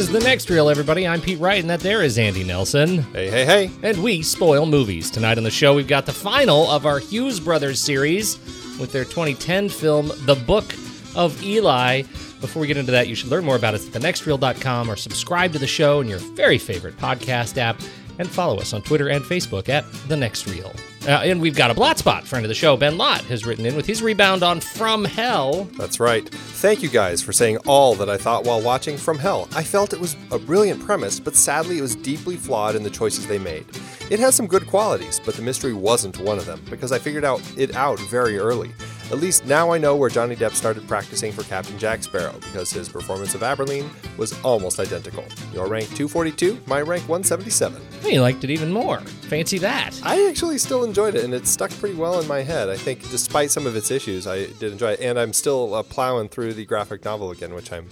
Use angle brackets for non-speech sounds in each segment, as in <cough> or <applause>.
Is the next reel, everybody. I'm Pete Wright, and that there is Andy Nelson. Hey, hey, hey. And we spoil movies. Tonight on the show, we've got the final of our Hughes Brothers series with their 2010 film, The Book of Eli. Before we get into that, you should learn more about us at thenextreel.com or subscribe to the show in your very favorite podcast app and follow us on Twitter and Facebook at The Next Reel. Uh, and we've got a blot spot. Friend of the show, Ben Lott, has written in with his rebound on From Hell. That's right. Thank you guys for saying all that I thought while watching From Hell. I felt it was a brilliant premise, but sadly it was deeply flawed in the choices they made. It has some good qualities, but the mystery wasn't one of them because I figured out it out very early. At least now I know where Johnny Depp started practicing for Captain Jack Sparrow because his performance of Abberline was almost identical. Your rank 242, my rank 177. You liked it even more. Fancy that. I actually still enjoyed it and it stuck pretty well in my head. I think despite some of its issues, I did enjoy it and I'm still uh, plowing through the graphic novel again, which I'm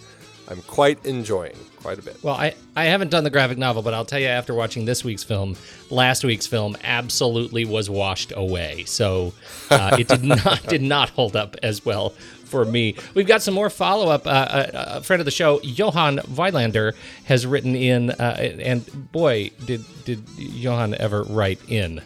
I'm quite enjoying quite a bit. Well, I, I haven't done the graphic novel, but I'll tell you after watching this week's film, last week's film absolutely was washed away. So uh, it did <laughs> not did not hold up as well for me. We've got some more follow up. Uh, a, uh, a, friend of the show, Johan Weilander, has written in, uh, and boy, did did Johan ever write in.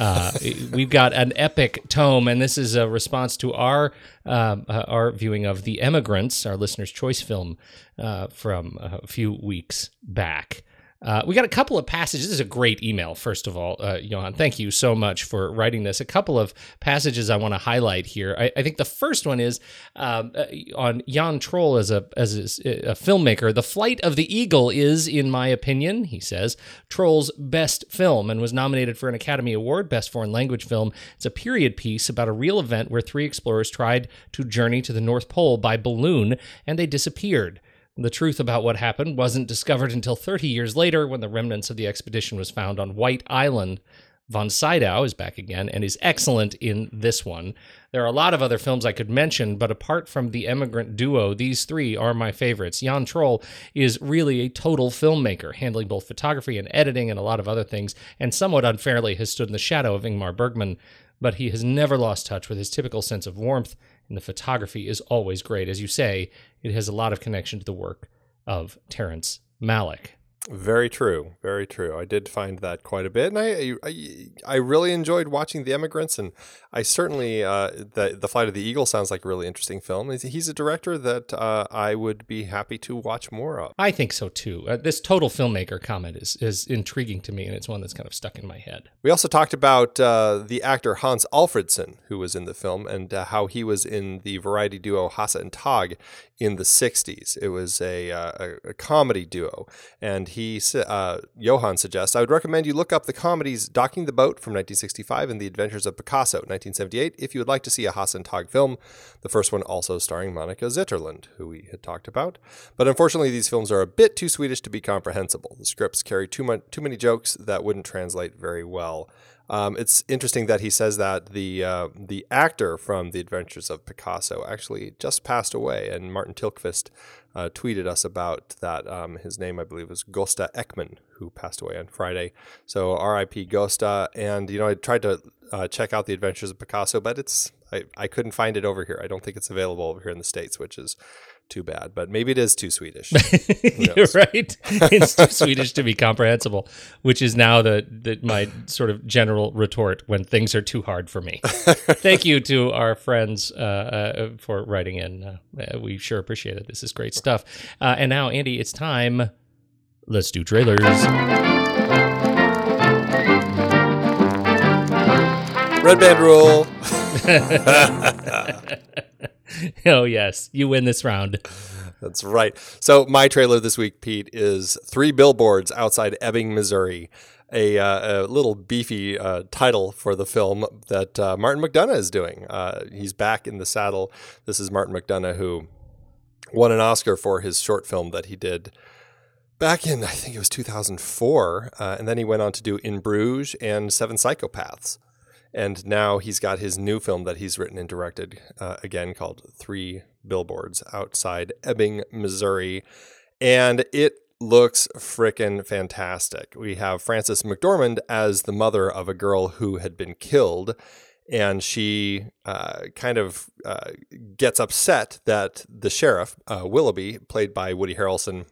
Uh, we've got an epic tome, and this is a response to our um, uh, our viewing of The Emigrants, our listener's choice film uh, from a few weeks back. Uh, we got a couple of passages. This is a great email, first of all, uh, Johan. Thank you so much for writing this. A couple of passages I want to highlight here. I, I think the first one is um, uh, on Jan Troell as a as a, a, filmmaker. The Flight of the Eagle is, in my opinion, he says, Troell's best film and was nominated for an Academy Award, Best Foreign Language Film. It's a period piece about a real event where three explorers tried to journey to the North Pole by balloon and they disappeared. The truth about what happened wasn't discovered until 30 years later when the remnants of the expedition was found on White Island. Von Sydow is back again and is excellent in this one. There are a lot of other films I could mention, but apart from the emigrant duo, these three are my favorites. Jan Troell is really a total filmmaker, handling both photography and editing and a lot of other things, and somewhat unfairly has stood in the shadow of Ingmar Bergman, but he has never lost touch with his typical sense of warmth and the photography is always great. As you say, it has a lot of connection to the work of Terrence Malick. Very true. Very true. I did find that quite a bit, and I I, I really enjoyed watching The Emigrants, and I certainly uh, the the Flight of the Eagle sounds like a really interesting film. He's a director that uh, I would be happy to watch more of. I think so too. Uh, this total filmmaker comment is is intriguing to me, and it's one that's kind of stuck in my head. We also talked about uh, the actor Hans Alfredson, who was in the film, and uh, how he was in the variety duo Hasse and Tage in the '60s. It was a uh, a, a comedy duo, and he uh, Johan suggests I would recommend you look up the comedies Docking the Boat from 1965 and The Adventures of Picasso 1978 if you would like to see a Hasse and Tage film. The first one also starring Monica Zetterlund, who we had talked about. But unfortunately, these films are a bit too Swedish to be comprehensible. The scripts carry too much too many jokes that wouldn't translate very well. Um, it's interesting that he says that the uh, the actor from The Adventures of Picasso actually just passed away, and Martin Tilqvist uh, tweeted us about that. Um, his name, I believe, was Gosta Ekman, who passed away on Friday. So R.I.P. Gosta. And you know, I tried to uh, check out The Adventures of Picasso, but it's I, I couldn't find it over here. I don't think it's available over here in the states, which is too bad, but maybe it is too Swedish. <laughs> You're right. <laughs> It's too Swedish to be comprehensible, which is now the, the my sort of general retort when things are too hard for me. <laughs> Thank you to our friends uh, uh, for writing in. Uh, uh, we sure appreciate it. This is great stuff. Uh, and now, Andy, it's time. Let's do trailers. Red band rule. <laughs> <laughs> oh yes, you win this round. That's right. So my trailer this week, Pete, is three billboards outside Ebbing, Missouri. A, uh, a little beefy uh, title for the film that uh, Martin McDonagh is doing. Uh, he's back in the saddle. This is Martin McDonagh who won an Oscar for his short film that he did back in I think it was 2004, uh, and then he went on to do In Bruges and Seven Psychopaths and now he's got his new film that he's written and directed uh, again called Three Billboards Outside Ebbing, Missouri, and it looks frickin' fantastic. We have Frances McDormand as the mother of a girl who had been killed. And she uh, kind of uh, gets upset that the sheriff, uh, Willoughby, played by Woody Harrelson,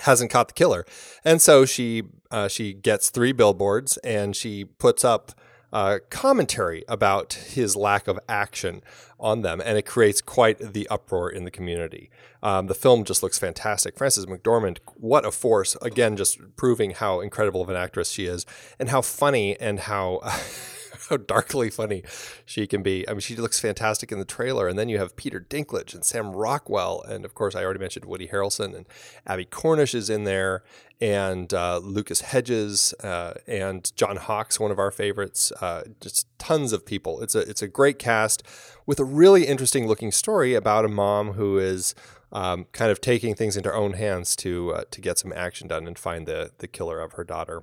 hasn't caught the killer. And so she uh, she gets three billboards and she puts up uh, commentary about his lack of action on them, and it creates quite the uproar in the community. Um, the film just looks fantastic. Frances McDormand, what a force! Again, just proving how incredible of an actress she is, and how funny and how. <laughs> <laughs> how darkly funny she can be. I mean, she looks fantastic in the trailer. And then you have Peter Dinklage and Sam Rockwell. And of course, I already mentioned Woody Harrelson and Abbie Cornish is in there and uh, Lucas Hedges uh, and John Hawkes, one of our favorites. Uh, just tons of people. It's a it's a great cast with a really interesting looking story about a mom who is um, kind of taking things into her own hands to uh, to get some action done and find the the killer of her daughter.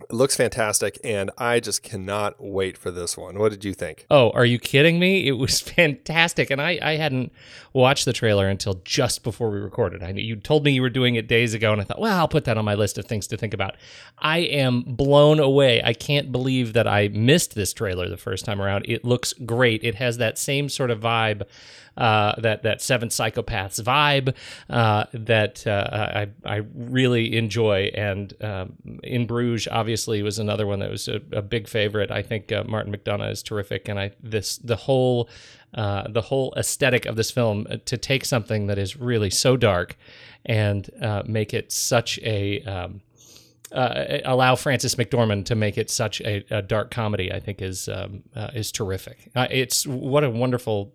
It looks fantastic, and I just cannot wait for this one. What did you think? Oh, are you kidding me? It was <laughs> fantastic, and I, I hadn't watched the trailer until just before we recorded. I you told me you were doing it days ago, and I thought, well, I'll put that on my list of things to think about. I am blown away. I can't believe that I missed this trailer the first time around. It looks great. It has that same sort of vibe uh, that that Seven Psychopaths vibe uh, that uh, I I really enjoy. And um, in Bruges, obviously, was another one that was a, a big favorite. I think uh, Martin McDonagh is terrific, and I this the whole. Uh, the whole aesthetic of this film uh, to take something that is really so dark and make it such a um, uh, allow Frances McDormand to make it such a, a dark comedy, I think is um, uh, is terrific. Uh, it's what a wonderful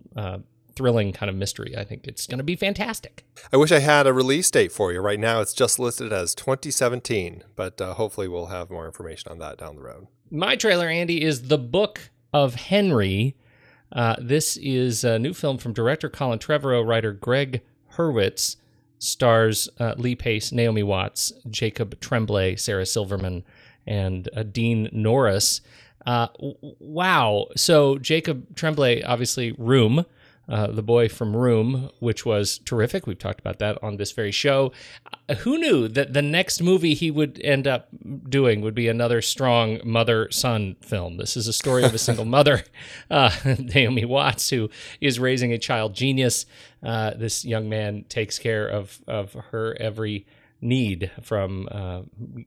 thrilling kind of mystery. I think it's going to be fantastic. I wish I had a release date for you. Right now, it's just listed as 2017, but uh, hopefully, we'll have more information on that down the road. My trailer, Andy, is The Book of Henry. Uh, this is a new film from director Colin Trevorrow, writer Gregg Hurwitz, stars uh, Lee Pace, Naomi Watts, Jacob Tremblay, Sarah Silverman, and uh, Dean Norris. Uh, wow. So, Jacob Tremblay, obviously, Room uh, the boy from Room, which was terrific. We've talked about that on this very show. Uh, who knew that the next movie he would end up doing would be another strong mother son film? This is a story of a single <laughs> mother, <laughs> uh, Naomi Watts, who is raising a child genius. Uh, this young man takes care of, of her every need from uh,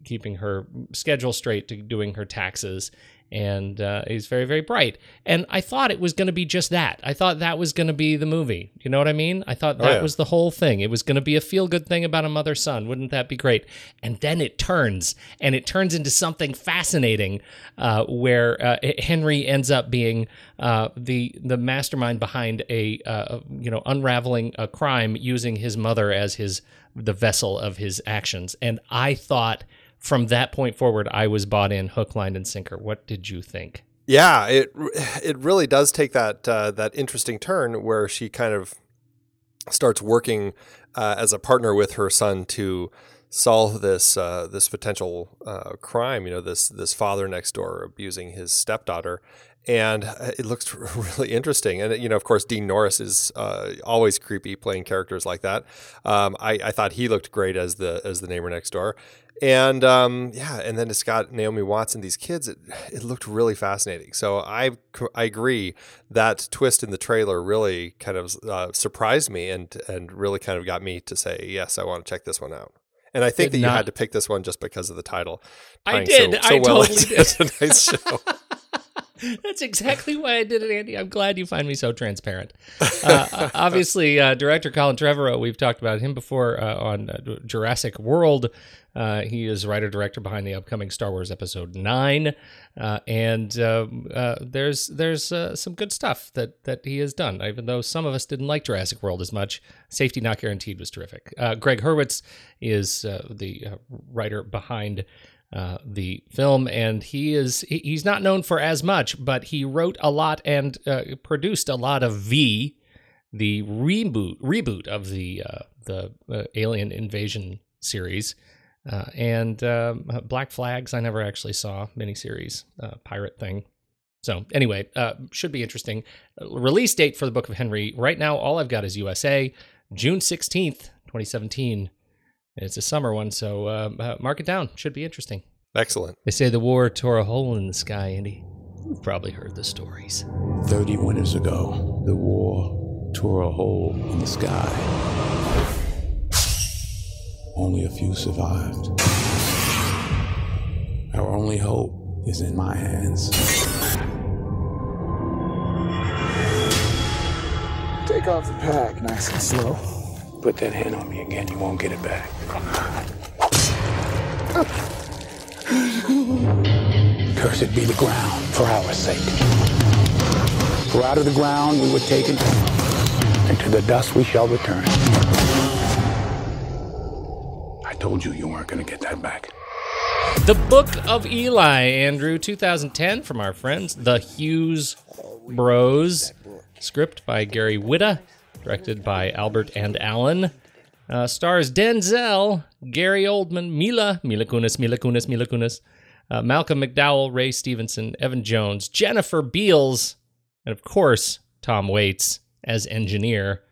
keeping her schedule straight to doing her taxes and uh, he's very very bright. And i thought it was going to be just that. I thought that was going to be the movie. You know what i mean? I thought that Oh, yeah. was the whole thing. It was going to be a feel good thing about a mother son. Wouldn't that be great? And then it turns and it turns into something fascinating uh, where uh, henry ends up being uh, the the mastermind behind a uh, you know unraveling a crime using his mother as his the vessel of his actions. And i thought from that point forward, I was bought in hook, line, and sinker. What did you think? Yeah, it it really does take that uh, that interesting turn where she kind of starts working uh, as a partner with her son to solve this uh, this potential uh, crime. You know, this this father next door abusing his stepdaughter, and uh, it looks <laughs> really interesting. And you know, of course, Dean Norris is uh, always creepy playing characters like that. Um, I, I thought he looked great as the as the neighbor next door. And um, yeah, and then it's got Naomi Watts and these kids. It, it looked really fascinating. So I I agree that twist in the trailer really kind of uh, surprised me and and really kind of got me to say yes, I want to check this one out. And I think Did that you had to pick this one just because of the title. I did. I totally did. It's a nice show. That's exactly why I did it, Andy. I'm glad you find me so transparent. Uh, obviously, uh, director Colin Trevorrow, we've talked about him before uh, on uh, Jurassic World. Uh, he is writer director behind the upcoming Star Wars Episode Nine, uh, and um, there's there's some good stuff that that he has done. Even though some of us didn't like Jurassic World as much, Safety Not Guaranteed was terrific. Gregg Hurwitz is the writer behind uh, the film, and he is he's not known for as much, but he wrote a lot and uh, produced a lot of V, the reboot reboot of the uh, the uh, Alien Invasion series, uh, and um, Black Flags. I never actually saw miniseries uh, pirate thing. So anyway, should be interesting. Release date for the Book of Henry. Right now, all I've got is USA, June sixteenth, twenty seventeen. It's a summer one, so uh, uh, mark it down. Should be interesting. Excellent. They say the war tore a hole in the sky, Andy. You've probably heard the stories. 30 winters ago, the war tore a hole in the sky. Only a few survived. Our only hope is in my hands. Take off the pack, nice and slow. Put that hand on me again, you won't get it back. Cursed be the ground for our sake. For out of the ground we were taken, and to the dust we shall return. I told you you weren't gonna get that back. The Book of Eli, Andrew, 2010, from our friends, the Hughes Bros. Script by Gary Whitta, directed by Albert and Allen. Uh, stars Denzel, Gary Oldman, Mila, Mila Kunis, Mila Kunis, Mila Kunis, uh, Malcolm McDowell, Ray Stevenson, Evan Jones, Jennifer Beals, and of course, Tom Waits as engineer.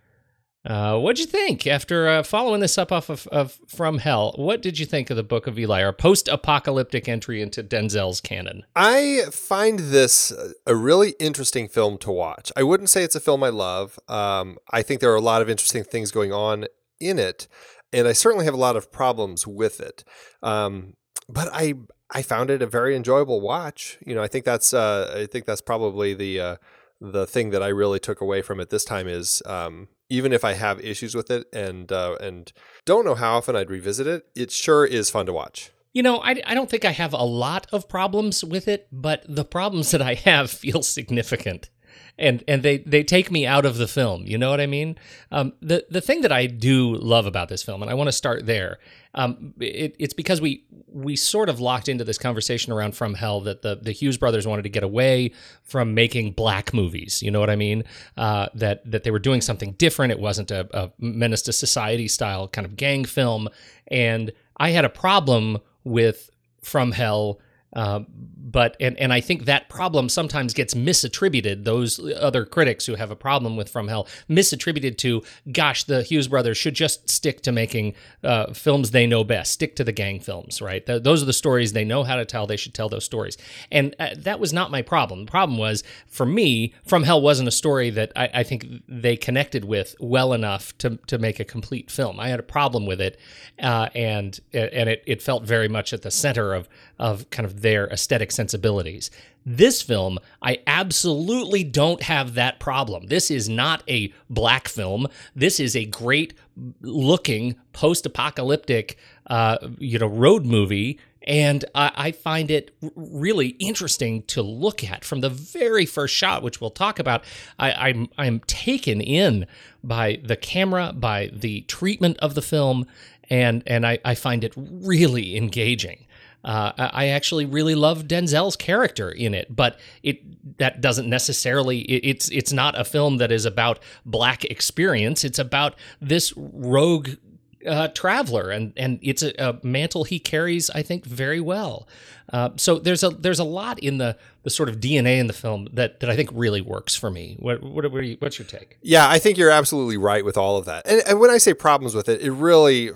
Uh, what'd you think after uh, following this up off of, of From Hell? What did you think of the Book of Eli, our post-apocalyptic entry into Denzel's canon? I find this a really interesting film to watch. I wouldn't say it's a film I love. Um, I think there are a lot of interesting things going on in it, and I certainly have a lot of problems with it. Um, but I I found it a very enjoyable watch. You know, I think that's uh, I think that's probably the uh, the thing that I really took away from it this time is um, even if I have issues with it and uh, and don't know how often I'd revisit it, it sure is fun to watch. You know, I, I don't think I have a lot of problems with it, but the problems that I have feel significant. And and they, they take me out of the film. You know what I mean? Um, the the thing that I do love about this film, and I want to start there, um, it, it's because we we sort of locked into this conversation around From Hell that the the Hughes brothers wanted to get away from making black movies. You know what I mean? Uh, that that they were doing something different. It wasn't a, a menace to society style kind of gang film, and I had a problem with From Hell Uh, but and and I think that problem sometimes gets misattributed. Those other critics who have a problem with From Hell misattributed to, gosh, the Hughes brothers should just stick to making uh, films they know best, stick to the gang films, right? Th- those are the stories they know how to tell. They should tell those stories. And uh, that was not my problem. The problem was for me, From Hell wasn't a story that I, I think they connected with well enough to to make a complete film. I had a problem with it, uh, and and it, it felt very much at the center of of kind of their aesthetic sensibilities. This film, I absolutely don't have that problem. This is not a black film. This is a great looking post apocalyptic, uh, you know, road movie. And I, I find it really interesting to look at from the very first shot, which we'll talk about. I, I'm I'm taken in by the camera, by the treatment of the film, and and I, I find it really engaging. Uh, I actually really love Denzel's character in it, but it that doesn't necessarily it, it's it's not a film that is about black experience. It's about this rogue uh, traveler, and and it's a, a, mantle he carries, I think, very well. Uh, so there's a there's a lot in the the sort of DNA in the film that that I think really works for me. What what, what you, what's your take? Yeah, I think you're absolutely right with all of that. And, and when I say problems with it, it really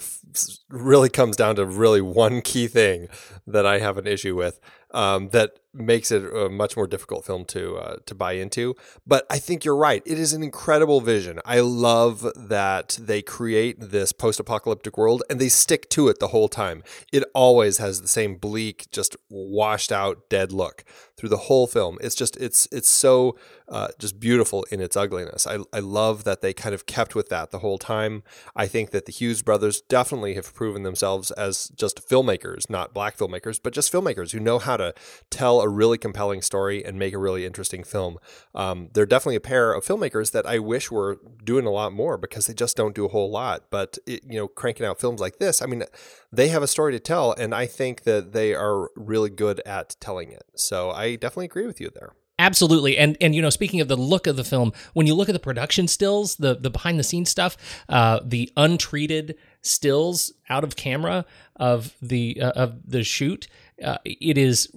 really comes down to really one key thing that I have an issue with um, that makes it a much more difficult film to uh, to buy into. But I think you're right. It is an incredible vision. I love that they create this post-apocalyptic world and they stick to it the whole time. It always has the same bleak, just washed out, dead look through the whole film. It's just it's it's so uh, just beautiful in its ugliness. I I love that they kind of kept with that the whole time. I think that the Hughes brothers definitely have proven themselves as just filmmakers, not black filmmakers, but just filmmakers who know how to tell a really compelling story and make a really interesting film. Um, they're definitely a pair of filmmakers that I wish were doing a lot more because they just don't do a whole lot. But it, you know, cranking out films like this, I mean, they have a story to tell, and I think that they are really good at telling it. So I definitely agree with you there. Absolutely, and and you know, speaking of the look of the film, when you look at the production stills, the the behind the scenes stuff, uh, the untreated stills out of camera of the uh, of the shoot, uh, it is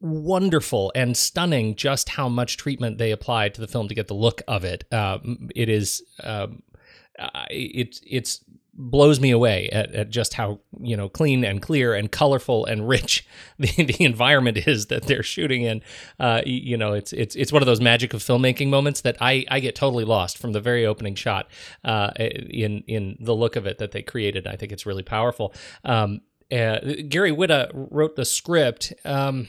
wonderful and stunning just how much treatment they applied to the film to get the look of it. Um, it is um, it it's blows me away at, at, just how you know clean and clear and colorful and rich <laughs> the, the environment is that they're shooting in. Uh, you know, it's it's it's one of those magic of filmmaking moments that I I get totally lost from the very opening shot uh, in in the look of it that they created. I think it's really powerful. Um, uh, Gary Whitta wrote the script. Um,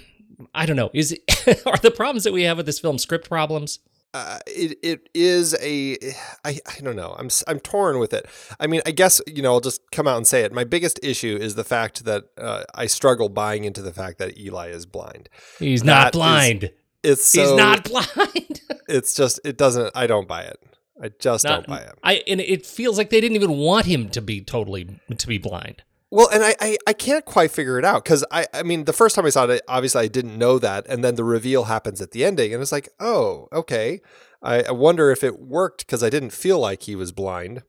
I don't know. Is it, <laughs> are the problems that we have with this film script problems? Uh, it it is a I, I don't know I'm I'm torn with it. I mean I guess you know I'll just come out and say it. My biggest issue is the fact that uh, I struggle buying into the fact that Eli is blind. He's that not blind. Is, it's so, he's not blind. it's just it doesn't. I don't buy it. I just not, don't buy it. I and it feels like they didn't even want him to be totally to be blind. Well, and I, I, I, can't quite figure it out because I, I mean, the first time I saw it, obviously I didn't know that. And then the reveal happens at the ending, and it's like, oh, okay. I, I wonder if it worked because I didn't feel like he was blind.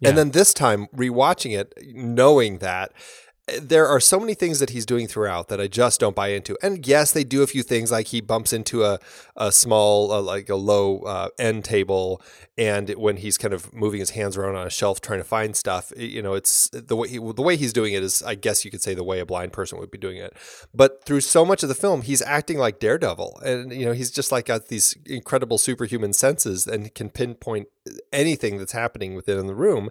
Yeah. And then this time, rewatching it, knowing that, there are so many things that he's doing throughout that I just don't buy into. And yes, they do a few things like he bumps into a a small uh, like a low uh, end table, and when he's kind of moving his hands around on a shelf trying to find stuff, you know, it's the way he, the way he's doing it is, I guess you could say, the way a blind person would be doing it. But through so much of the film, he's acting like Daredevil, and you know, he's just like got these incredible superhuman senses and can pinpoint anything that's happening within the room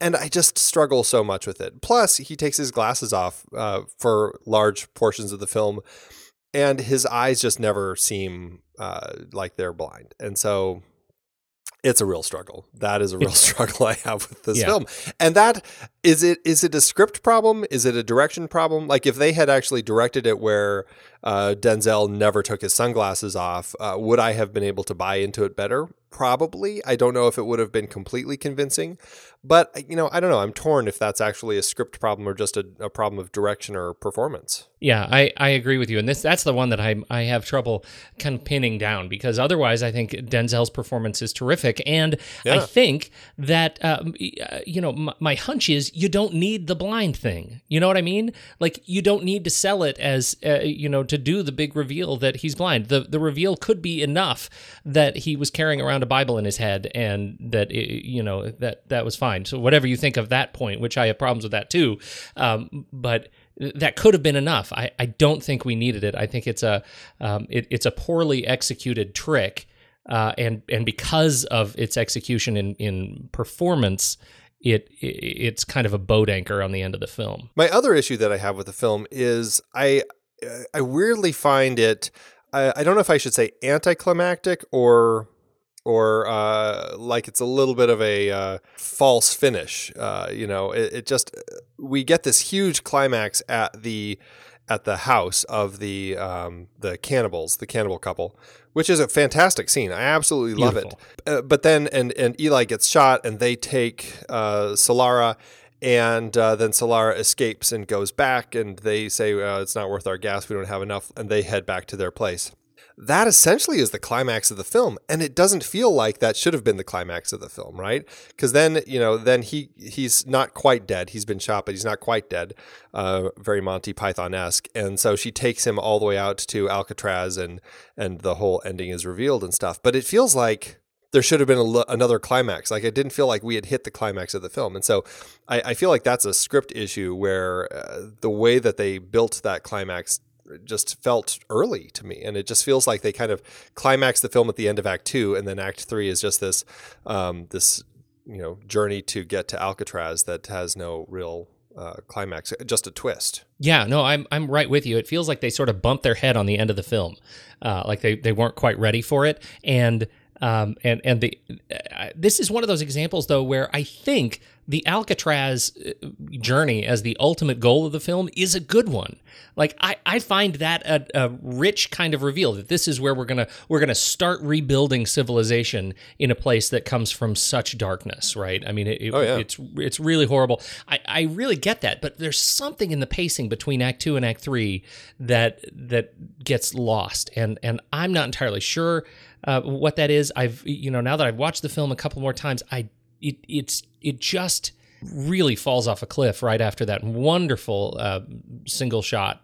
and I just struggle so much with it. Plus, he takes his glasses off uh, for large portions of the film, and his eyes just never seem uh, like they're blind. And so it's a real struggle. That is a real <laughs> struggle I have with this yeah. film. And that is it is it a script problem? Is it a direction problem? Like if they had actually directed it where uh, Denzel never took his sunglasses off, uh, would I have been able to buy into it better? Probably. I don't know if it would have been completely convincing, but you know, I don't know. I'm torn if that's actually a script problem or just a, a problem of direction or performance. Yeah, I, I agree with you, and this that's the one that I I have trouble kind of pinning down because otherwise I think Denzel's performance is terrific, and I think that um, uh, you know my, my hunch is you don't need the blind thing. You know what I mean? Like you don't need to sell it as uh, you know to do the big reveal that he's blind. The the reveal could be enough that he was carrying around a Bible in his head, and that it, you know that that was fine. So whatever you think of that point, which I have problems with that too, um, but that could have been enough. I, I don't think we needed it. I think it's a um, it, it's a poorly executed trick, uh, and and because of its execution in in performance, it, it it's kind of a boat anchor on the end of the film. My other issue that I have with the film is I I weirdly find it I don't know if I should say anticlimactic or or uh, like it's a little bit of a uh, false finish. Uh, you know, it, it just we get this huge climax at the at the house of the um, the cannibals, the cannibal couple, which is a fantastic scene. I absolutely love Beautiful. it. Uh, but then and and Eli gets shot, and they take uh, Solara. And uh, then Solara escapes and goes back, and they say uh, it's not worth our gas. We don't have enough, and they head back to their place that essentially is the climax of the film and it doesn't feel like that should have been the climax of the film right? Because then you know then he he's not quite dead. He's been shot but he's not quite dead uh, very monty python-esque. And so she takes him all the way out to alcatraz and and the whole ending is revealed and stuff. But it feels like there should have been another climax. Like it didn't feel like we had hit the climax of the film, and so I, I feel like that's a script issue where uh, the way that they built that climax just felt early to me, and it just feels like they kind of climax the film at the end of Act Two, and then Act Three is just this um, this you know journey to get to Alcatraz that has no real uh, climax, just a twist. Yeah, no, I'm I'm right with you. It feels like they sort of bumped their head on the end of the film, uh, like they, they weren't quite ready for it, and um and and the uh, this is one of those examples though where I think the Alcatraz uh, journey as the ultimate goal of the film is a good one. Like I I find that a, a rich kind of reveal that this is where we're gonna we're gonna start rebuilding civilization in a place that comes from such darkness, right? I mean, it, it- Oh, yeah. it's it's really horrible. I, I really get that, but there's something in the pacing between Act Two and Act Three that that gets lost, and and I'm not entirely sure uh, what that is. I've you know now that I've watched the film a couple more times, I it it's it just really falls off a cliff right after that wonderful uh, single shot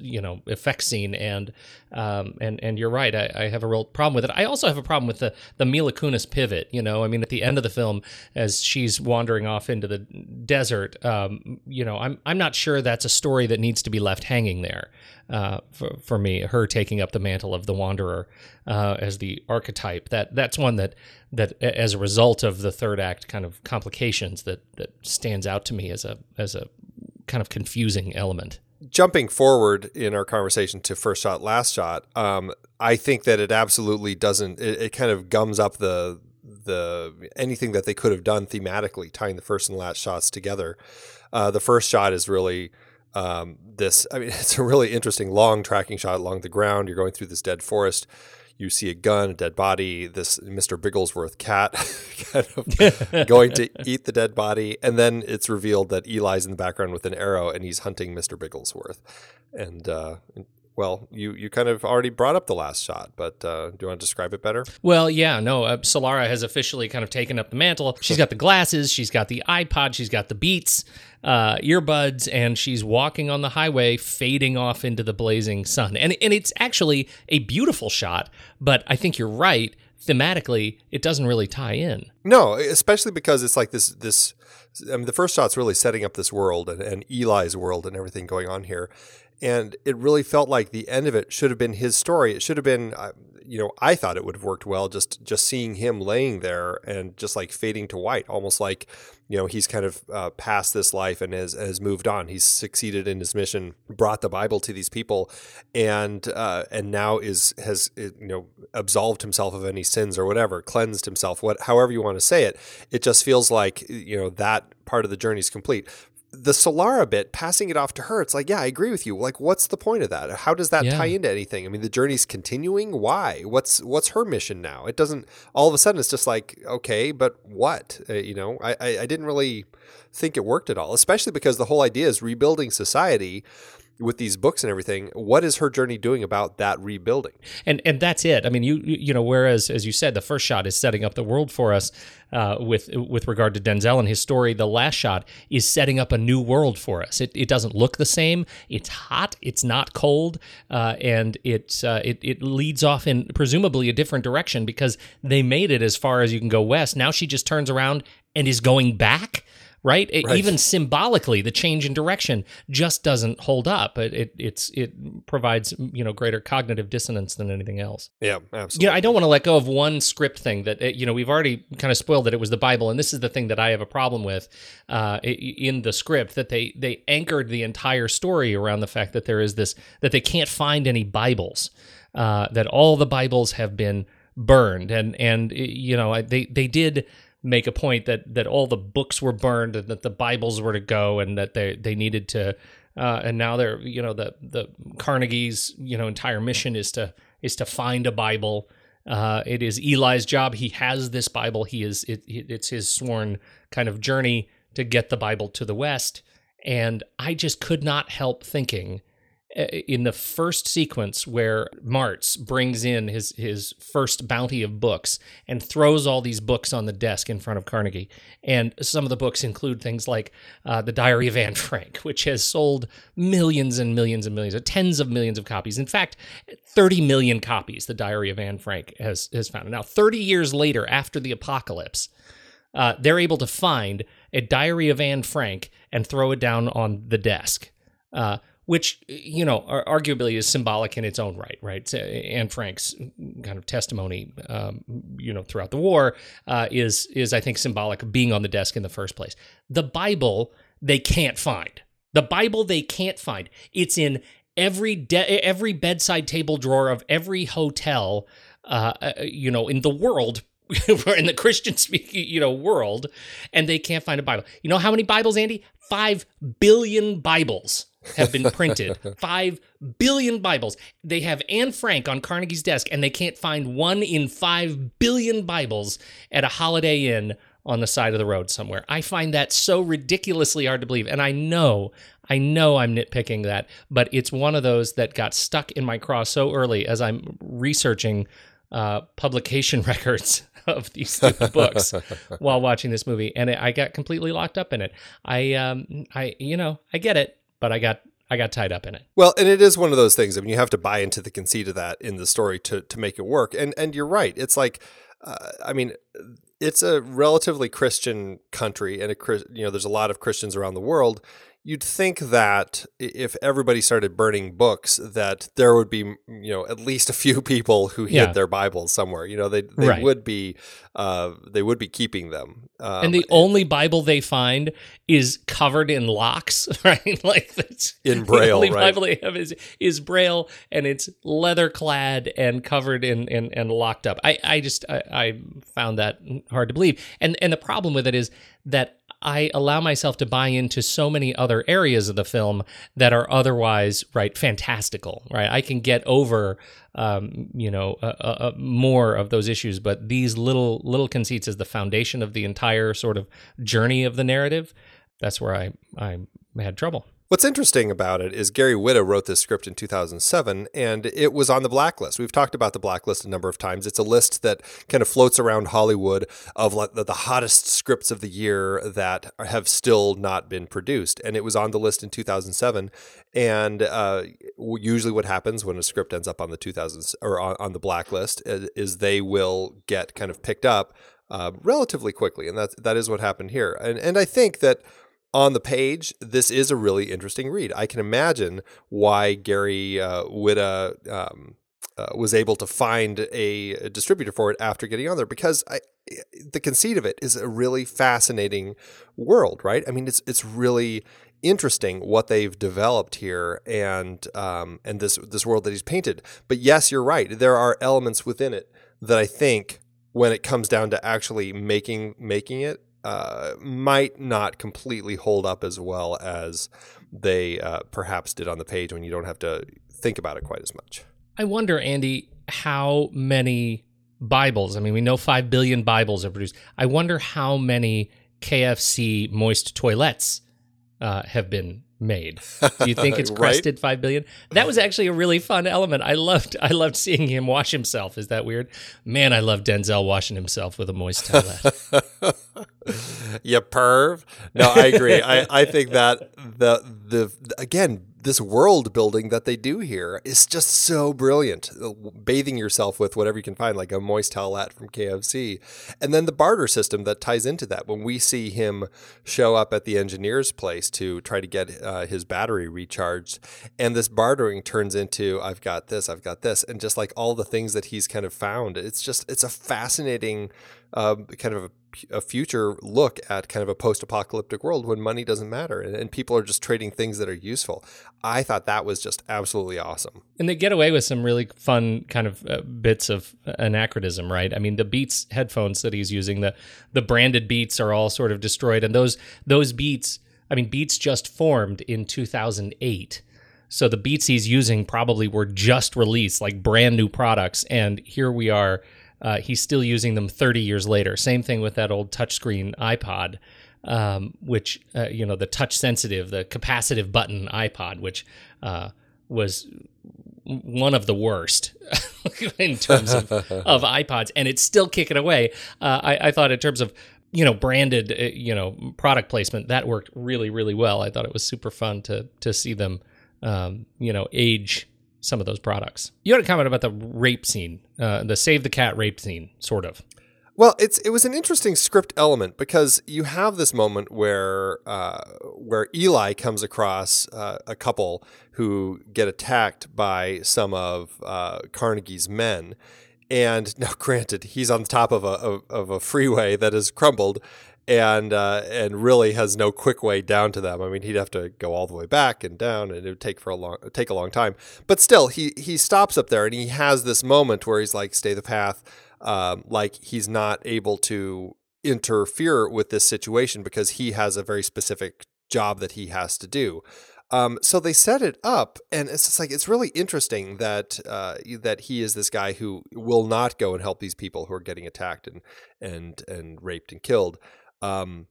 you know effect scene and um and and you're right I, I have a real problem with it. I also have a problem with the the mila kunis pivot you know? I mean at the end of the film as she's wandering off into the desert um you know i'm i'm not sure that's a story that needs to be left hanging there uh for, for me her taking up the mantle of the wanderer uh as the archetype. That that's one that that as a result of the third act kind of complications that that stands out to me as a as a kind of confusing element jumping forward in our conversation to first shot, last shot, um, I think that it absolutely doesn't. It, it kind of gums up the the anything that they could have done thematically, tying the first and last shots together. Uh, the first shot is really um, this. I mean, <laughs> it's a really interesting long tracking shot along the ground. You're going through this dead forest. You see a gun, a dead body, this Mr. Bigglesworth cat <laughs> kind of <laughs> going to eat the dead body. And then it's revealed that Eli's in the background with an arrow and he's hunting Mr. Bigglesworth. And, uh, well, you, you kind of already brought up the last shot, but uh, do you want to describe it better? Well, yeah, no. Uh, Solara has officially kind of taken up the mantle. She's got the glasses, she's got the iPod, she's got the Beats uh, earbuds, and she's walking on the highway, fading off into the blazing sun. And and it's actually a beautiful shot, but I think you're right. Thematically, it doesn't really tie in. No, especially because it's like this. This, I mean, the first shot's really setting up this world and, and Eli's world and everything going on here, and it really felt like the end of it should have been his story. It should have been, uh, you know, I thought it would have worked well just just seeing him laying there and just like fading to white, almost like, you know, he's kind of uh, past this life and has has moved on. He's succeeded in his mission, brought the Bible to these people, and uh, and now is has you know absolved himself of any sins or whatever, cleansed himself, what however you want to say it. It just feels like you know that part of the journey is complete. The Solara bit, passing it off to her, it's like, yeah, I agree with you. Like, what's the point of that? How does that Yeah. tie into anything? I mean, the journey's continuing. Why? What's what's her mission now? It doesn't. All of a sudden, it's just like, okay, but what? Uh, you know, I, I I didn't really think it worked at all, especially because the whole idea is rebuilding society with these books and everything. What is her journey doing about that rebuilding? and and that's it. I mean, you you know, whereas as you said, the first shot is setting up the world for us uh, with with regard to Denzel and his story. The last shot is setting up a new world for us. It, it doesn't look the same. It's hot. It's not cold, uh, and it, uh, it it leads off in presumably a different direction because they made it as far as you can go west. Now she just turns around and is going back right? It, Right. Even symbolically, the change in direction just doesn't hold up. It, it it's it provides you know greater cognitive dissonance than anything else. Yeah, absolutely. Yeah, I don't want to let go of one script thing that uh, you know we've already kind of spoiled that it was the Bible, and this is the thing that I have a problem with uh, in the script that they they anchored the entire story around the fact that there is this that they can't find any Bibles, uh, that all the Bibles have been burned, and and you know they they did make a point that that all the books were burned and that the Bibles were to go and that they they needed to uh, and now they're you know the the Carnegie's you know entire mission is to is to find a Bible. Uh, it is Eli's job. He has this Bible. He is it, it- it's his sworn kind of journey to get the Bible to the West. And I just could not help thinking in the first sequence where Martz brings in his his first bounty of books and throws all these books on the desk in front of Carnegie, and some of the books include things like uh, the Diary of Anne <laughs> Frank, which has sold millions and millions and millions, tens of millions of copies. In fact, thirty million copies. The Diary of Anne Frank has has found. Now, thirty years later, after the apocalypse, uh, they're able to find a Diary of Anne Frank and throw it down on the desk, uh, which you know arguably is symbolic in its own right. Right, Anne Frank's kind of testimony, um, you know, throughout the war uh, is is I think symbolic of being on the desk in the first place. The Bible they can't find. The Bible they can't find. It's in every de- every bedside table drawer of every hotel, uh, uh, you know, in the world. <laughs> in the Christian speaking, you know, world, and they can't find a Bible. You know how many Bibles, Andy? Five billion Bibles have been printed. <laughs> five billion Bibles. They have Anne Frank on Carnegie's desk, and they can't find one in five billion Bibles at a Holiday Inn on the side of the road somewhere. I find that so ridiculously hard to believe. And I know, I know I'm nitpicking that, but it's one of those that got stuck in my craw so early as I'm researching uh, publication <laughs> records of these stupid <laughs> books while watching this movie. And I got completely locked up in it. I, um, I, you know, I get it, but I got, I got tied up in it. Well, and it is one of those things. I mean, you have to buy into the conceit of that in the story to to make it work. And and you're right. It's like, uh, I mean, it's a relatively Christian country, and a you know, there's a lot of Christians around the world. You'd think that if everybody started burning books, that there would be, you know, at least a few <laughs> people who hid Yeah. their Bibles somewhere. You know, they they Right. would be, uh, they would be keeping them. Um, and the only Bible they find is covered in locks, <laughs> right? Like that's In The Braille, only right. Bible they have is is Braille, and it's leather clad and covered in and, and locked up. I I just I, I found that hard to believe, and and the problem with it is that. I allow myself to buy into so many other areas of the film that are otherwise right fantastical. Right, I can get over, um, you know, uh, uh, more of those issues, but these little little conceits as the foundation of the entire sort of journey of the narrative. That's where I I had trouble. What's interesting about it is Gary Whitta wrote this script in 2007 and it was on the blacklist. We've talked about the blacklist a number of times. It's a list that kind of floats around Hollywood of the, hottest scripts of the year that have still not been produced. And it was on the list in 2007. And uh, usually what happens when a script ends up on the 2000s or on, on the blacklist is, is they will get kind of picked up uh, relatively quickly. And that, that is what happened here. And, and I think that on the page, this is a really interesting read. I can imagine why Gary uh, Whitta um, uh, was able to find a, a distributor for it after getting on there because I, the conceit of it is a really fascinating world, right? I mean, it's it's really interesting what they've developed here and um, and this this world that he's painted. But yes, you're right. There are elements within it that I think when it comes down to actually making making it uh, might not completely hold up as well as they uh, perhaps did on the page when you don't have to think about it quite as much. I wonder, Andy, how many Bibles, I mean, we know 5 billion Bibles are produced. I wonder how many KFC moist towelettes uh, have been made. Do you think it's <laughs> Right. crested five billion? That was actually a really fun element. I loved I loved seeing him wash himself. Is that weird? Man, I love Denzel washing himself with a moist towelette. <laughs> you perv. No, I agree. I, I think that the the again this world building that they do here is just so brilliant. Bathing yourself with whatever you can find, like a moist towelette from KFC, and then the barter system that ties into that. When we see him show up at the engineer's place to try to get uh, his battery recharged, and this bartering turns into I've got this, I've got this, and just like all the things that he's kind of found, it's just it's a fascinating um, kind of a, future look at kind of a post-apocalyptic world when money doesn't matter and, and people are just trading things that are useful. I thought that was just absolutely awesome. and they get away with some really fun kind of uh, bits of anachronism, right? I mean, the Beats headphones that he's using, the the branded Beats are all sort of destroyed, and those those Beats, I mean, Beats just formed in 2008. So the Beats he's using probably were just released, like brand new products, and here we are. Uh, he's still using them 30 years later. Same thing with that old touchscreen iPod, um, which uh, you know the touch sensitive, the capacitive button iPod, which uh, was one of the worst <laughs> in terms of, <laughs> of iPods, and it's still kicking away. Uh, I, I thought in terms of you know branded uh, you know product placement that worked really really well. I thought it was super fun to to see them um, you know age some of those products. You had a comment about the rape scene, uh, the save the cat rape scene, sort of. Well, it's it was an interesting script element because you have this moment where uh, where Eli comes across uh, a couple who get attacked by some of uh, Carnegie's men, and now <laughs> granted he's on the top of a of, of a freeway that is crumbled, and uh, and really has no quick way down to them. I mean, he'd have to go all the way back and down, and it would take for a long take a long time. But still, he he stops up there and he has this moment where he's like, "Stay the path." Um, like he's not able to interfere with this situation because he has a very specific job that he has to do. Um, so they set it up, and it's just like it's really interesting that uh, that he is this guy who will not go and help these people who are getting attacked and and and raped and killed. Um,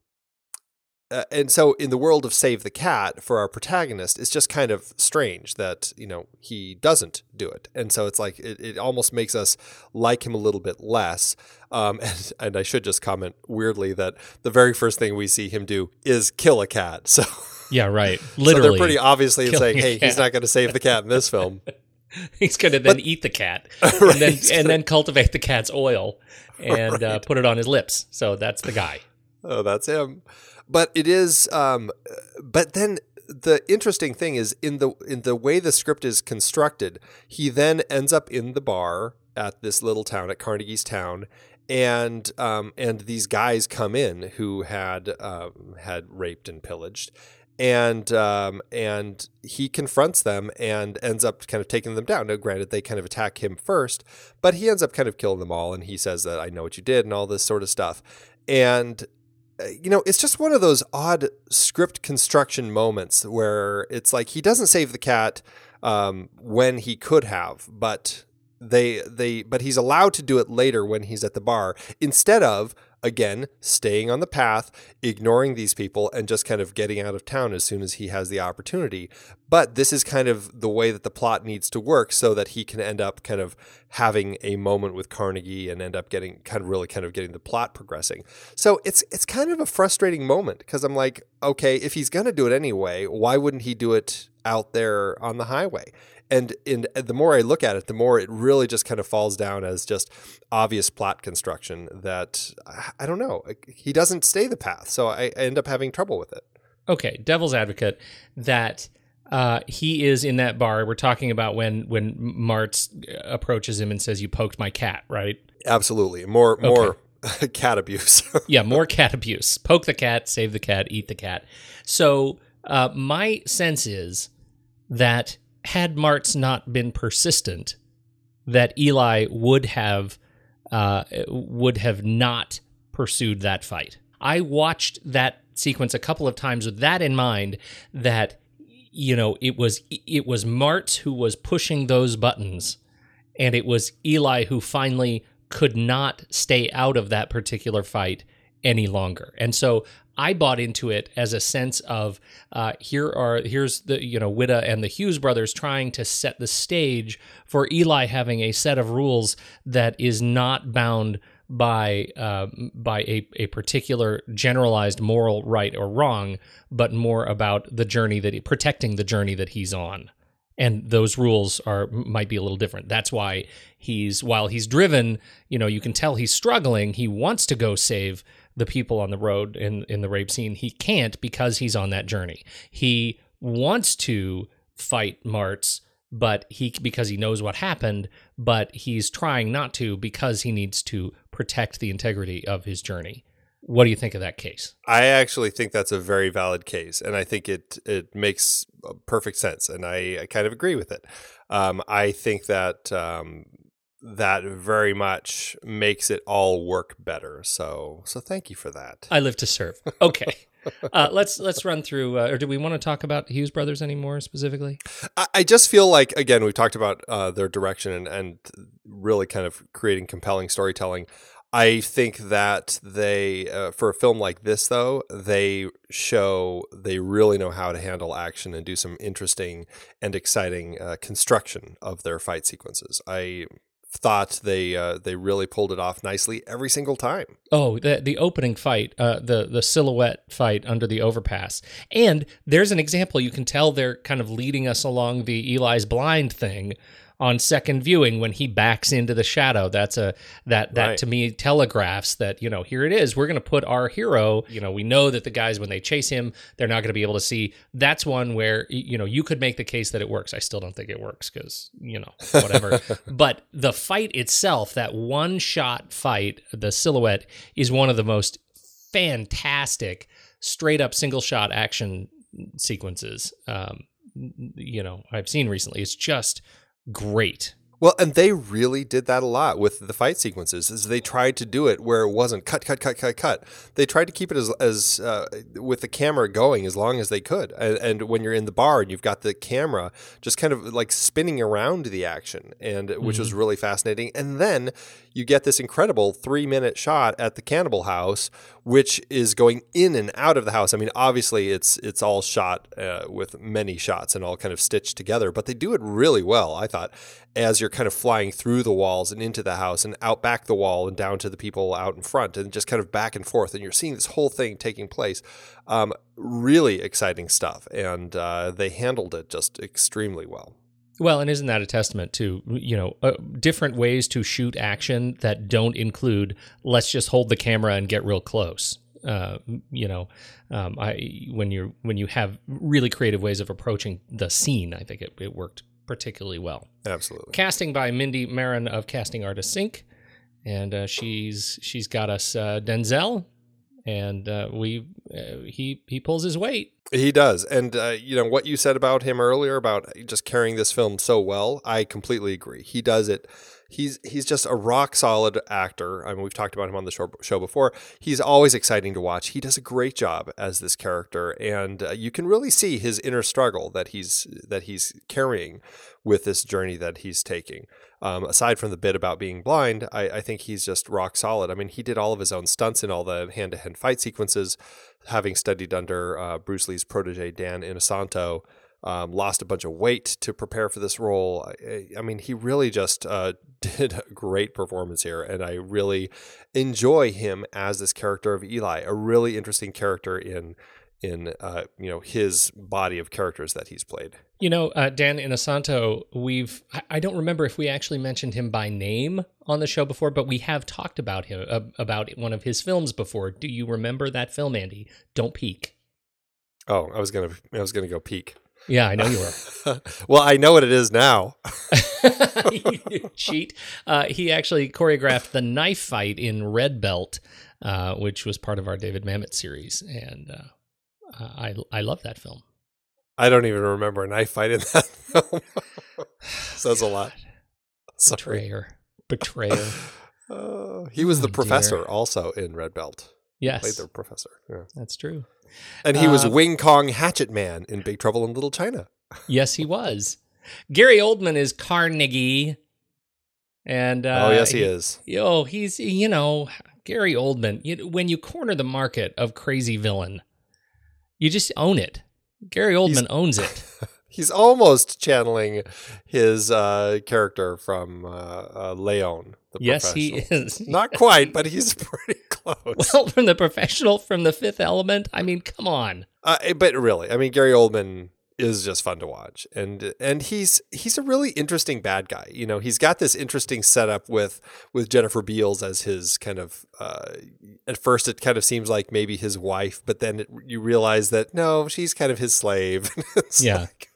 uh, and so in the world of save the cat for our protagonist it's just kind of strange that you know he doesn't do it and so it's like it, it almost makes us like him a little bit less um, <laughs> and, and i should just comment weirdly that the very first thing we see him do is kill a cat <laughs> so Yeah, right. <laughs> so Literally, they're pretty obviously saying hey he's not going to save the cat in this film he's going to then eat the cat and Right. then and then cultivate the cat's oil and uh, put it on his lips. So that's the guy. Oh, that's him. But it is. Um, but then the interesting thing is in the in the way the script is constructed, he then ends up in the bar at this little town at Carnegie's town, and um, and these guys come in who had um, had raped and pillaged. And um, and he confronts them and ends up kind of taking them down. Now, granted, they kind of attack him first, but he ends up kind of killing them all. And he says that I know what you did and all this sort of stuff. And you know, it's just one of those odd script construction moments where it's like he doesn't save the cat um, when he could have, but they they but he's allowed to do it later when he's at the bar instead of again staying on the path ignoring these people and just kind of getting out of town as soon as he has the opportunity. But this is kind of the way that the plot needs to work so that he can end up kind of having a moment with Carnegie and end up getting kind of really kind of getting the plot progressing. So it's it's kind of a frustrating moment because I'm like okay if he's to do it anyway why wouldn't he do it out there on the highway and in the more I look at it, the more it really just kind of falls down as just obvious plot construction that I don't know. He doesn't stay the path, so I, I end up having trouble with it. Okay, devil's advocate that uh, he is in that bar. We're talking about when when Martz approaches him and says, "You poked my cat," right? Absolutely, more more <laughs> cat abuse. <laughs> yeah, more cat abuse. Poke the cat, save the cat, eat the cat. So uh, my sense is that had Martz not been persistent, that Eli would have uh, would have not pursued that fight. I watched that sequence a couple of times with that in mind. That you know it was it was Martz who was pushing those buttons, and it was Eli who finally could not stay out of that particular fight any longer. And so I bought into it as a sense of uh, here are here's the you know Whitta and the Hughes brothers trying to set the stage for Eli having a set of rules that is not bound by uh, by a, a particular generalized moral right or wrong, but more about the journey that he, protecting the journey that he's on. And those rules are might be a little different. That's why he's while he's driven, you know, you can tell he's struggling. He wants to go save the people on the road in in the rape scene. He can't because he's on that journey. He wants to fight Martz, but he because he knows what happened, but he's trying not to because he needs to protect the integrity of his journey. What do you think of that case? I actually think that's a very valid case, and I think it it makes perfect sense, and I, I kind of agree with it. Um, I think that um, that very much makes it all work better. So so thank you for that. I live to serve. Okay. uh, <laughs> let's let's run through. Uh, or do we want to talk about Hughes Brothers anymore specifically? I, I just feel like again we've talked about uh, their direction and, and really kind of creating compelling storytelling. I think that they, uh, for a film like this, though, they show they really know how to handle action and do some interesting and exciting uh, construction of their fight sequences. I thought they uh, they really pulled it off nicely every single time. Oh, the the opening fight, uh, the the silhouette fight under the overpass, and there's an example. You can tell they're kind of leading us along the Eli's blind thing on second viewing when he backs into the shadow. That's a that that Right. to me telegraphs that you know here it is. We're going to put our hero. You know we know that the guys when they chase him, they're not going to be able to see. That's one where you know you could make the case that it works. I still don't think it works because you know whatever. <laughs> but the fight itself, that one shot fight, the silhouette is one of the most fantastic straight up single shot action sequences um, you know I've seen recently. It's just great. Well, and they really did that a lot with the fight sequences. Is they tried to do it where it wasn't cut, cut, cut, cut, cut. They tried to keep it as as uh, with the camera going as long as they could. And, and when you're in the bar and you've got the camera just kind of like spinning around the action, and which was really fascinating. And then you get this incredible three minute shot at the cannibal house, which is going in and out of the house. I mean, obviously it's it's all shot uh, with many shots and all kind of stitched together, but they do it really well. I thought as you're kind of flying through the walls and into the house and out back the wall and down to the people out in front and just kind of back and forth. And you're seeing this whole thing taking place. Um, really exciting stuff. And uh, they handled it just extremely well. Well, and isn't that a testament to you know uh, different ways to shoot action that don't include let's just hold the camera and get real close. Uh, you know, um, I when you're when you have really creative ways of approaching the scene, I think it, it worked particularly well. absolutely Casting by Mindy Marin of Casting Artists Inc. And uh, she's she's got us uh, Denzel, and uh, we uh, he he pulls his weight. He does. And, uh, you know, what you said about him earlier about just carrying this film so well, I completely agree. He does it. He's he's just a rock solid actor. I mean, we've talked about him on the show, show before. He's always exciting to watch. He does a great job as this character, and uh, you can really see his inner struggle that he's that he's carrying with this journey that he's taking. Um, aside from the bit about being blind, I, I think he's just rock solid. I mean, he did all of his own stunts in all the hand to hand fight sequences, having studied under uh, Bruce Lee's protege, Dan Inosanto. Um, lost a bunch of weight to prepare for this role. I, I mean, he really just uh, <laughs> did a great performance here, and I really enjoy him as this character of Eli, a really interesting character in in uh, you know his body of characters that he's played. You know, uh, Dan Inosanto, we've, I- don't remember if we actually mentioned him by name on the show before, but we have talked about him, uh, about one of his films before. Do you remember that film, Andy? Don't peek. Oh, I was gonna I was gonna go peek. Yeah, I know you were. <laughs> well, I know what it is now. <laughs> Cheat. Uh, he actually choreographed the knife fight in Red Belt, uh, which was part of our David Mamet series, and uh, I I love that film. I don't even remember a knife fight in <laughs> that film. <sighs> Says a lot. Sorry. Betrayer, betrayer. Uh, he was the Oh, dear. professor also in Red Belt. Played Yes, the professor. Yeah. that's true. And he was Uh, Wing Kong Hatchet Man in Big Trouble in Little China. <laughs> Yes, he was. Gary Oldman is Carnegie, and uh, oh, yes, he is. Yo, he's you know, Gary Oldman, you, when you corner the market of crazy villain, you just own it. Gary Oldman He's- owns it. <laughs> He's almost channeling his uh, character from uh, uh, Leon. The yes, he is. <laughs> Not quite, but he's <laughs> pretty close. Well, from the professional, from the Fifth Element. I mean, come on. Uh, but really, I mean, Gary Oldman is just fun to watch, and and he's he's a really interesting bad guy. You know, he's got this interesting setup with with Jennifer Beals as his kind of. Uh, at first, it kind of seems like maybe his wife, but then it, you realize that no, she's kind of his slave. <laughs> Yeah. like,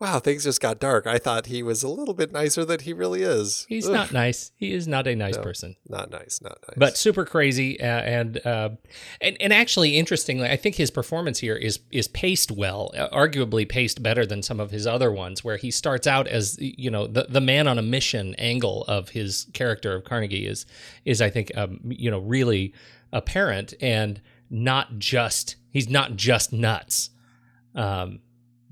wow, things just got dark. I thought he was a little bit nicer than he really is. He's Ugh, not nice. He is not a nice No. person. not nice, not nice. but super crazy uh, and uh, and and actually interestingly, I think his performance here is is paced well, uh, arguably paced better than some of his other ones, where he starts out as you know the the man on a mission angle of his character of Carnegie is is I think um, you know really apparent and not just he's not just nuts. Um,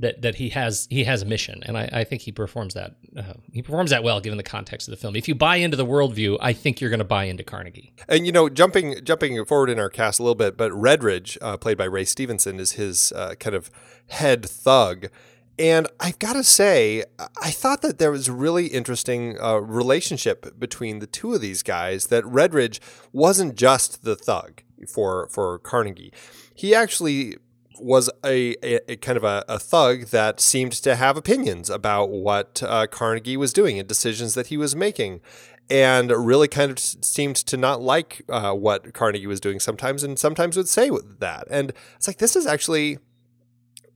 that that he has he has a mission, and I, I think he performs that uh, he performs that well given the context of the film. If you buy into the worldview, I think you're going to buy into Carnegie. And you know, jumping jumping forward in our cast a little bit, but Redridge, uh, played by Ray Stevenson, is his uh, kind of head thug. And I've got to say, I thought that there was a really interesting uh, relationship between the two of these guys. That Redridge wasn't just the thug for for Carnegie; he actually was a, a, a kind of a, a thug that seemed to have opinions about what uh, Carnegie was doing and decisions that he was making and really kind of seemed to not like uh, what Carnegie was doing sometimes, and sometimes would say that. And it's like this is actually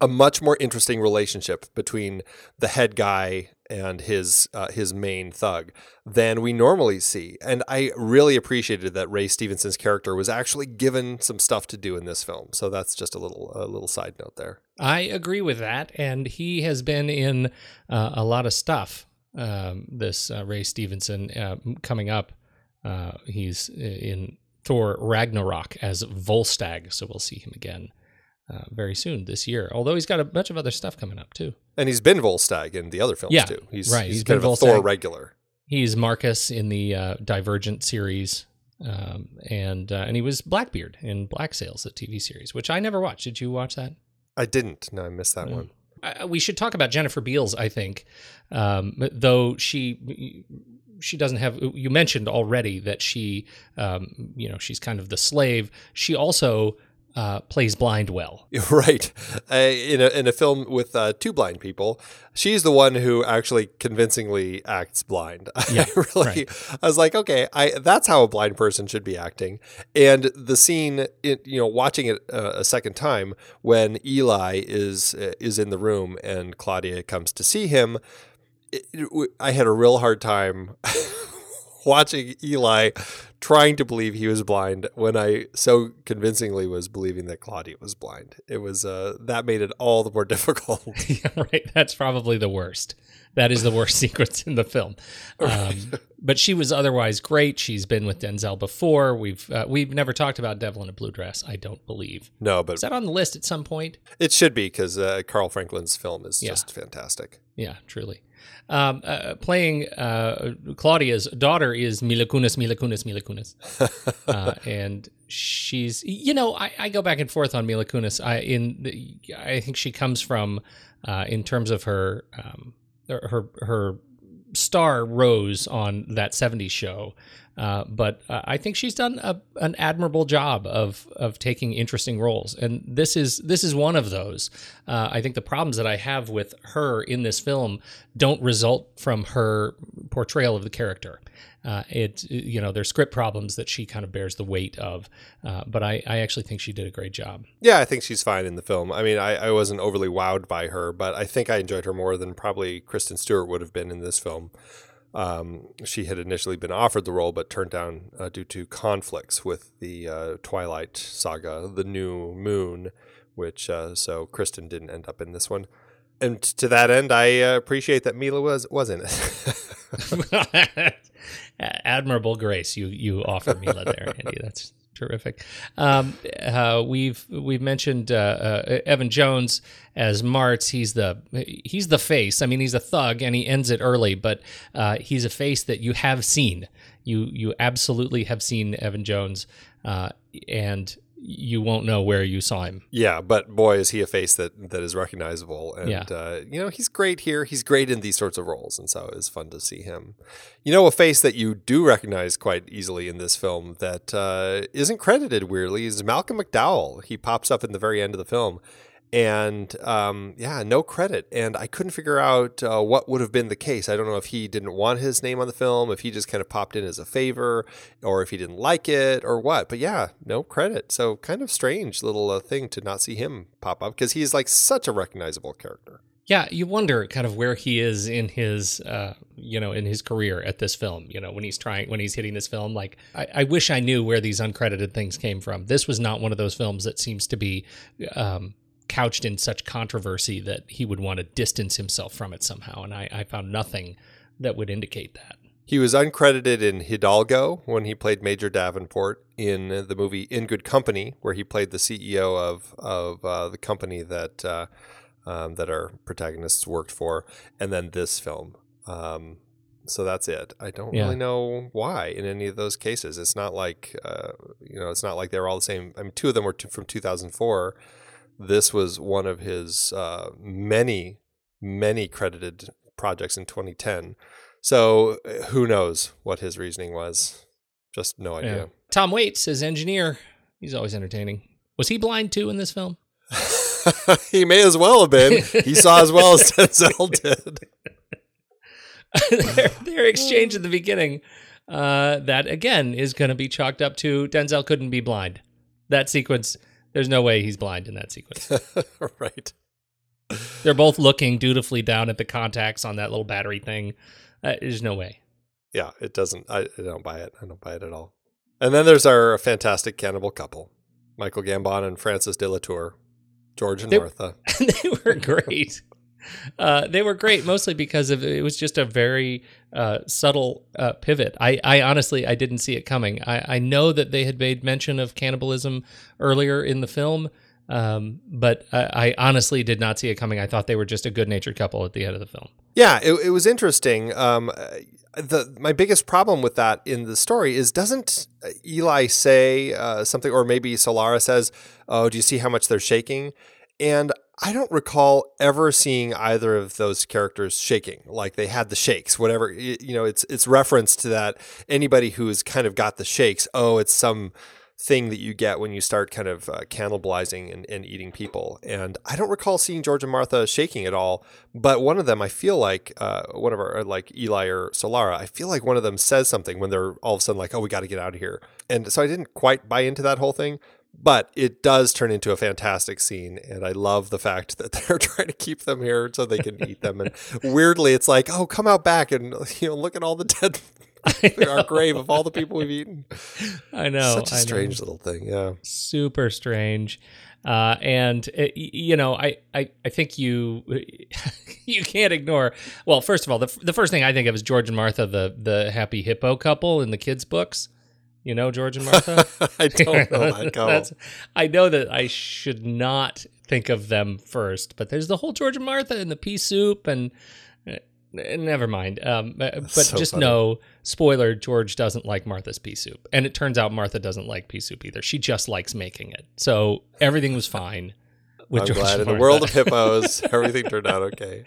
a much more interesting relationship between the head guy and his uh, his main thug than we normally see. And I really appreciated that Ray Stevenson's character was actually given some stuff to do in this film. So that's just a little a little side note there. I agree with that, and he has been in uh, a lot of stuff. Um, this uh, Ray Stevenson uh, coming up, uh, he's in Thor Ragnarok as Volstagg, so we'll see him again uh, very soon this year. Although he's got a bunch of other stuff coming up too. And he's been Volstagg in the other films Yeah, too. He's, right. He's, He's kind been of a Thor regular. He's Marcus in the uh, Divergent series, um, and uh, and he was Blackbeard in Black Sails, the TV series, which I never watched. Did you watch that? I didn't. No, I missed that No. one. I- we should talk about Jennifer Beals. I think, um, though she she doesn't have. You mentioned already that she, um, you know, she's kind of the slave. She also uh, plays blind well. <laughs> Right. Uh, in, a, in a film with uh, two blind people, she's the one who actually convincingly acts blind. <laughs> Yeah, I really, I was like, okay, I that's how a blind person should be acting. And the scene, it, you know, watching it uh, a second time when Eli is uh, is in the room and Claudia comes to see him, it, it, I had a real hard time <laughs> watching Eli trying to believe he was blind when I so convincingly was believing that Claudia was blind. It was uh, that made it all the more <laughs> difficult. <laughs> yeah, right. That's probably the worst. That is the worst <laughs> sequence in the film. Um, but she was otherwise great. She's been with Denzel before. We've uh, we've never talked about Devil in a Blue Dress. I don't believe. no, but Is that on the list at some point? it should be because uh, Carl Franklin's film is Yeah. just fantastic. Yeah, truly. Um, uh, playing uh, Claudia's daughter is Mila Kunis, Mila Kunis, Mila Kunis. <laughs> uh, and she's, you know, I, I go back and forth on Mila Kunis. I in, the, I think she comes from, uh, in terms of her, um, her her star rose on that '70s show. Uh, but uh, I think she's done a, an admirable job of of taking interesting roles, and this is this is one of those. Uh, I think the problems that I have with her in this film don't result from her portrayal of the character. Uh, it you know there's script problems that she kind of bears the weight of, uh, but I, I actually think she did a great job. Yeah, I think she's fine in the film. I mean, I, I wasn't overly wowed by her, but I think I enjoyed her more than probably Kristen Stewart would have been in this film. Um, she had initially been offered the role, but turned down uh, due to conflicts with the uh, Twilight saga, The New Moon, which uh, so Kristen didn't end up in this one. And to that end, I uh, appreciate that Mila was was in it. <laughs> <laughs> Admirable grace you you offer Mila there, Andy. That's terrific. Um, uh, we've we've mentioned uh, uh, Evan Jones as Martz. He's the he's the face. I mean, he's a thug, and he ends it early. But uh, he's a face that you have seen. You you absolutely have seen Evan Jones, uh, and you won't know where you saw him. Yeah, but boy, is he a face that that is recognizable, and Yeah. uh, you know he's great here. He's great in these sorts of roles, and so it's fun to see him. You know, a face that you do recognize quite easily in this film that uh, not credited weirdly is Malcolm McDowell. He pops up in the very end of the film. And um, yeah, no credit. And I couldn't figure out uh, what would have been the case. I don't know if he didn't want his name on the film, if he just kind of popped in as a favor, or if he didn't like it, or what. But yeah, no credit. So kind of strange little uh, thing to not see him pop up because he's like such a recognizable character. Yeah, you wonder kind of where he is in his, uh, you know, in his career at this film. You know, when he's trying, when he's hitting this film. Like, I, I wish I knew where these uncredited things came from. This was not one of those films that seems to be um, couched in such controversy that he would want to distance himself from it somehow. And I, I found nothing that would indicate that. He was uncredited in Hidalgo when he played Major Davenport in the movie In Good Company, where he played the CEO of of uh, the company that uh, um, that our protagonists worked for, and then this film. Um, so that's it. I don't Yeah. really know why in any of those cases. It's not like uh, you know, it's not like they were all the same. I mean, two of them were t- from 2004. This was one of his uh, many, many credited projects in 2010. So uh, who knows what his reasoning was? Just no idea. Tom Waits as engineer. He's always entertaining. Was he blind too in this film? <laughs> he may as well have been. He saw as well as <laughs> Denzel <laughs> did. their, their exchange at the beginning, uh, that again is going to be chalked up to Denzel couldn't be blind. That sequence, there's no way he's blind in that sequence. <laughs> right. They're both looking dutifully down at the contacts on that little battery thing. Uh, there's no way. Yeah, it doesn't. I, I don't buy it. I don't buy it at all. And then there's our fantastic cannibal couple, Michael Gambon and Frances de la Tour, George and They- Martha. <laughs> they were great. Uh, they were great mostly because of it was just a very uh, subtle uh, pivot. I, I honestly I didn't see it coming. I, I know that they had made mention of cannibalism earlier in the film, um, but I, I honestly did not see it coming. I thought they were just a good natured couple at the end of the film. Yeah, it, it was interesting. Um, uh, the my biggest problem with that in the story is doesn't Eli say uh, something, or maybe Solara says, "Oh, do you see how much they're shaking?" And I don't recall ever seeing either of those characters shaking. Like they had the shakes, whatever. You know, it's it's reference to that. Anybody who's kind of got the shakes, oh, it's some thing that you get when you start kind of uh, cannibalizing and, and eating people. And I don't recall seeing George and Martha shaking at all. But one of them, I feel like uh, one of our like Eli or Solara, I feel like one of them says something when they're all of a sudden like, "Oh, we got to get out of here." And so I didn't quite buy into that whole thing. But it does turn into a fantastic scene, and I love the fact <laughs> that they're trying to keep them here so they can eat them. And <laughs> weirdly, it's like, "Oh, come out back and <laughs> you know look at all the dead our grave of all the people we've eaten." I know. It's such a I know. strange little thing, yeah. super strange uh, and uh, y- you know I, I i think you you can't ignore well first of all the, the first thing i think of is george and martha the the happy hippo couple in the kids books you know george and martha <laughs> I don't know <laughs> that couple. I know that i should not think of them first but there's the whole george and martha and the pea soup and uh, never mind um, uh, but so just funny. know spoiler george doesn't like martha's pea soup and it turns out martha doesn't like pea soup either she just likes making it so everything was fine with I'm George glad in the world of hippos, <laughs> everything turned out okay.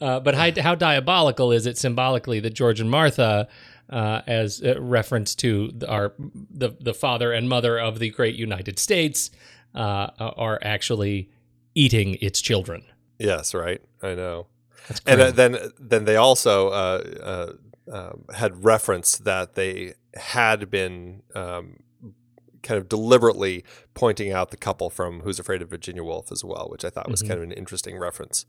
Uh, but how, how diabolical is it symbolically that George and Martha, uh, as a reference to our the the father and mother of the great United States, uh, are actually eating its children? Yes, right. I know. And uh, then then they also uh, uh, um, had referenced that they had been um, kind of deliberately pointing out the couple from Who's Afraid of Virginia Woolf as well, which I thought was Mhm. kind of an interesting reference.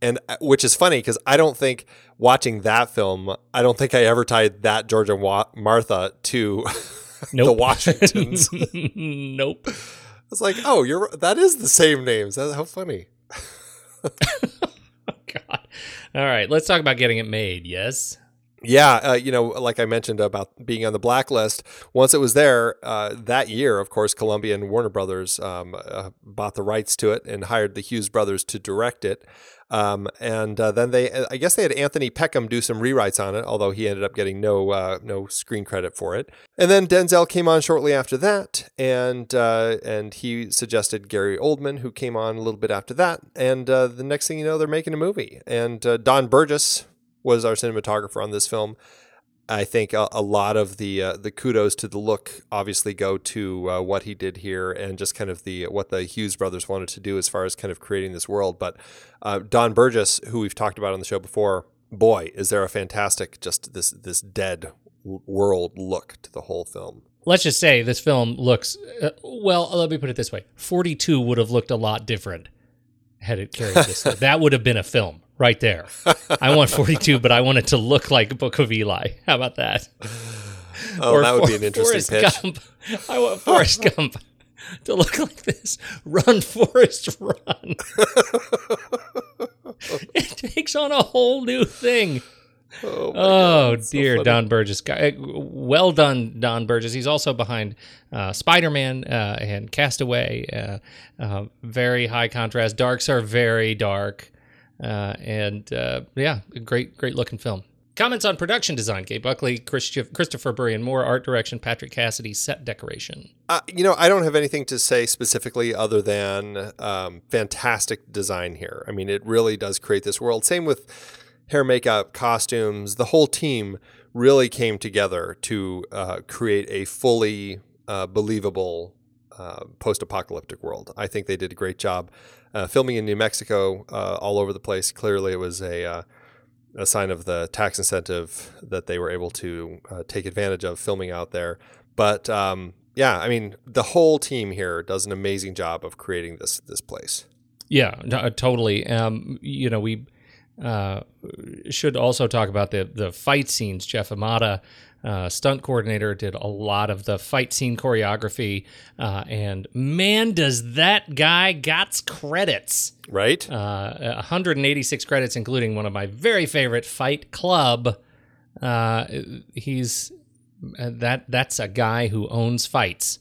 And uh, which is funny because I don't think watching that film, I don't think I ever tied that George and Wa- Martha to <laughs> the Washingtons. <laughs> <laughs> nope. It's like, oh, you're that is the same names. That, how funny. God. All right, let's talk about getting it made. Yes. Yeah, uh, you know, like I mentioned about being on the blacklist, once it was there uh, that year, of course, Columbia and Warner Brothers um, uh, bought the rights to it and hired the Hughes brothers to direct it. Um, and uh, then they, I guess they had Anthony Peckham do some rewrites on it, although he ended up getting no uh, no screen credit for it. And then Denzel came on shortly after that, and uh, and he suggested Gary Oldman, who came on a little bit after that. And uh, the next thing you know, they're making a movie. And uh, Don Burgess was our cinematographer on this film. I think a, a lot of the uh, the kudos to the look obviously go to uh, what he did here and just kind of the what the Hughes brothers wanted to do as far as kind of creating this world. But uh, Don Burgess, who we've talked about on the show before, boy, is there a fantastic just this this dead world look to the whole film. Let's just say this film looks uh, well. Let me put it this way: Forty Two would have looked a lot different had it carried this. <laughs> that would have been a film right there. I want 42, but I want it to look like Book of Eli. How about that? Oh, or that would For- be an interesting Forrest pitch. Gump. I want Forrest Gump to look like this. Run, Forrest, run. <laughs> it takes on a whole new thing. Oh, Oh it's so dear. Don Burgess. Guy- Well done, Don Burgess. He's also behind uh, Spider Man uh, and Castaway. Uh, uh, very high contrast. Darks are very dark, uh, and uh, yeah, great, great looking film. Comments on production design: Gabe Buckley, Christi- Christopher Burry, and more. Art direction: Patrick Cassidy. Set decoration. Uh, you know, I don't have anything to say specifically other than um, fantastic design here. I mean, it really does create this world. Same with hair, makeup, costumes. The whole team really came together to uh, create a fully uh, believable uh, post-apocalyptic world. I think they did a great job uh, filming in New Mexico, uh, all over the place. Clearly, it was a uh, a sign of the tax incentive that they were able to uh, take advantage of filming out there. But um, yeah, I mean, the whole team here does an amazing job of creating this this place. Yeah, no, totally. Um, you know, we uh, should also talk about the the fight scenes. Jeff Imada, uh, stunt coordinator, did a lot of the fight scene choreography, uh, and man, does that guy got credits. Right? Uh, 186 credits, including one of my very favorite Fight Club. Uh, he's uh, that that's a guy who owns fights.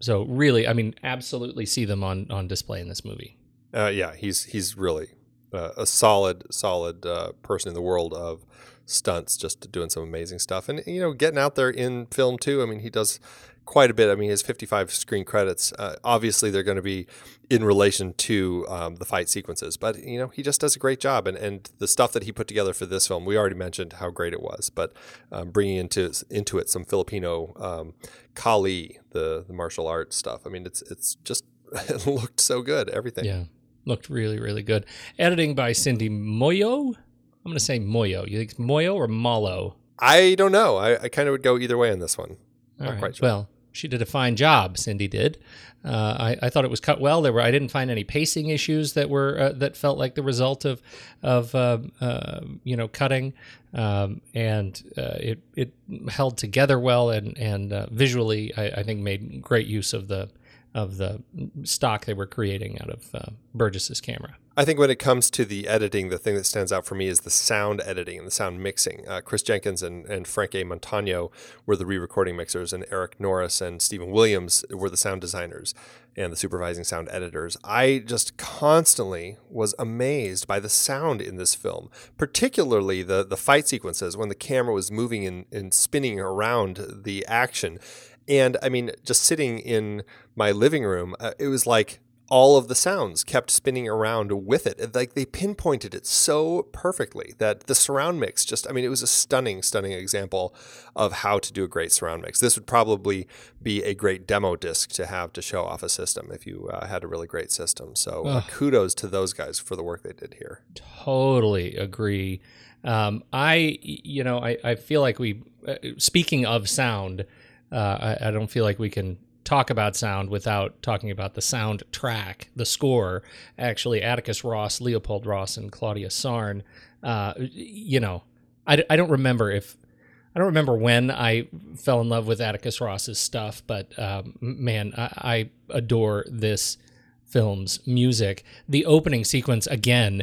So really, I mean, absolutely see them on on display in this movie. Uh, yeah, he's he's really uh, a solid solid uh, person in the world of stunts, just doing some amazing stuff, and you know, getting out there in film too. I mean, he does quite a bit. I mean, his 55 screen credits. Uh, obviously, they're going to be in relation to um, the fight sequences, but you know, he just does a great job. And and the stuff that he put together for this film, we already mentioned how great it was, but um, bringing into into it some Filipino um, Kali, the the martial arts stuff. I mean, it's it's just it <laughs> looked so good. Everything. Yeah, looked really, really good. Editing by Cindy Moyo. I'm going to say Moyo. You think it's Moyo or Malo? I don't know. I, I kind of would go either way on this one. All Not right. quite sure. Well, she did a fine job. Cindy did. Uh, I, I thought it was cut well. There were I didn't find any pacing issues that were uh, that felt like the result of of uh, uh, you know cutting, um, and uh, it it held together well and and uh, visually I, I think made great use of the of the stock they were creating out of uh, Burgess's camera. I think when it comes to the editing, the thing that stands out for me is the sound editing and the sound mixing. Uh, Chris Jenkins and, and Frank A. Montano were the re recording mixers, and Eric Norris and Stephen Williams were the sound designers and the supervising sound editors. I just constantly was amazed by the sound in this film, particularly the, the fight sequences when the camera was moving and, and spinning around the action. And I mean, just sitting in my living room, uh, it was like all of the sounds kept spinning around with it. Like they pinpointed it so perfectly that the surround mix just, I mean, it was a stunning, stunning example of how to do a great surround mix. This would probably be a great demo disc to have to show off a system if you uh, had a really great system. So uh, kudos to those guys for the work they did here. Totally agree. Um, I, you know, I, I feel like we, uh, speaking of sound, uh, I, I don't feel like we can talk about sound without talking about the soundtrack, the score. Actually, Atticus Ross, Leopold Ross, and Claudia Sarne. Uh, you know, I, I don't remember if I don't remember when I fell in love with Atticus Ross's stuff, but um, man, I, I adore this film's music. The opening sequence again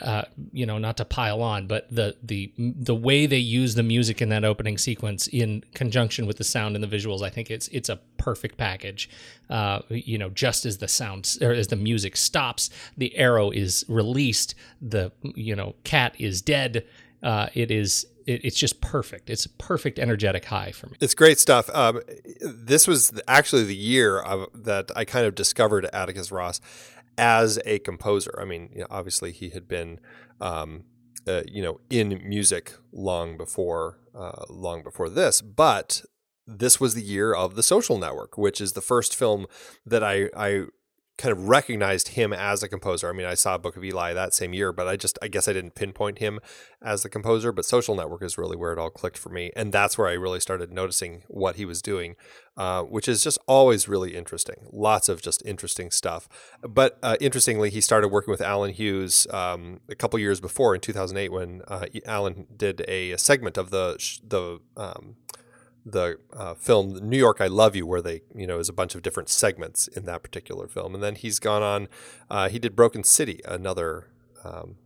uh, you know, not to pile on, but the the the way they use the music in that opening sequence in conjunction with the sound and the visuals, I think it's it's a perfect package. Uh, you know, just as the sound or as the music stops, the arrow is released, the you know cat is dead. Uh, it is it, it's just perfect. It's a perfect energetic high for me. It's great stuff. Um, this was actually the year of, that I kind of discovered Atticus Ross as a composer. I mean, you know, obviously he had been, um, uh, you know, in music long before, uh, long before this, but this was the year of the Social Network, which is the first film that I I kind of recognized him as a composer. I mean, I saw Book of Eli that same year, but I just I guess I didn't pinpoint him as the composer. But Social Network is really where it all clicked for me, and that's where I really started noticing what he was doing, uh, which is just always really interesting. Lots of just interesting stuff. But uh, interestingly, he started working with Allen Hughes um, a couple years before in 2008 when uh, Allen did a, segment of the the um, the uh, film New York I Love You, where they, you know, is a bunch of different segments in that particular film. And then he's gone on, uh, he did Broken City, another um,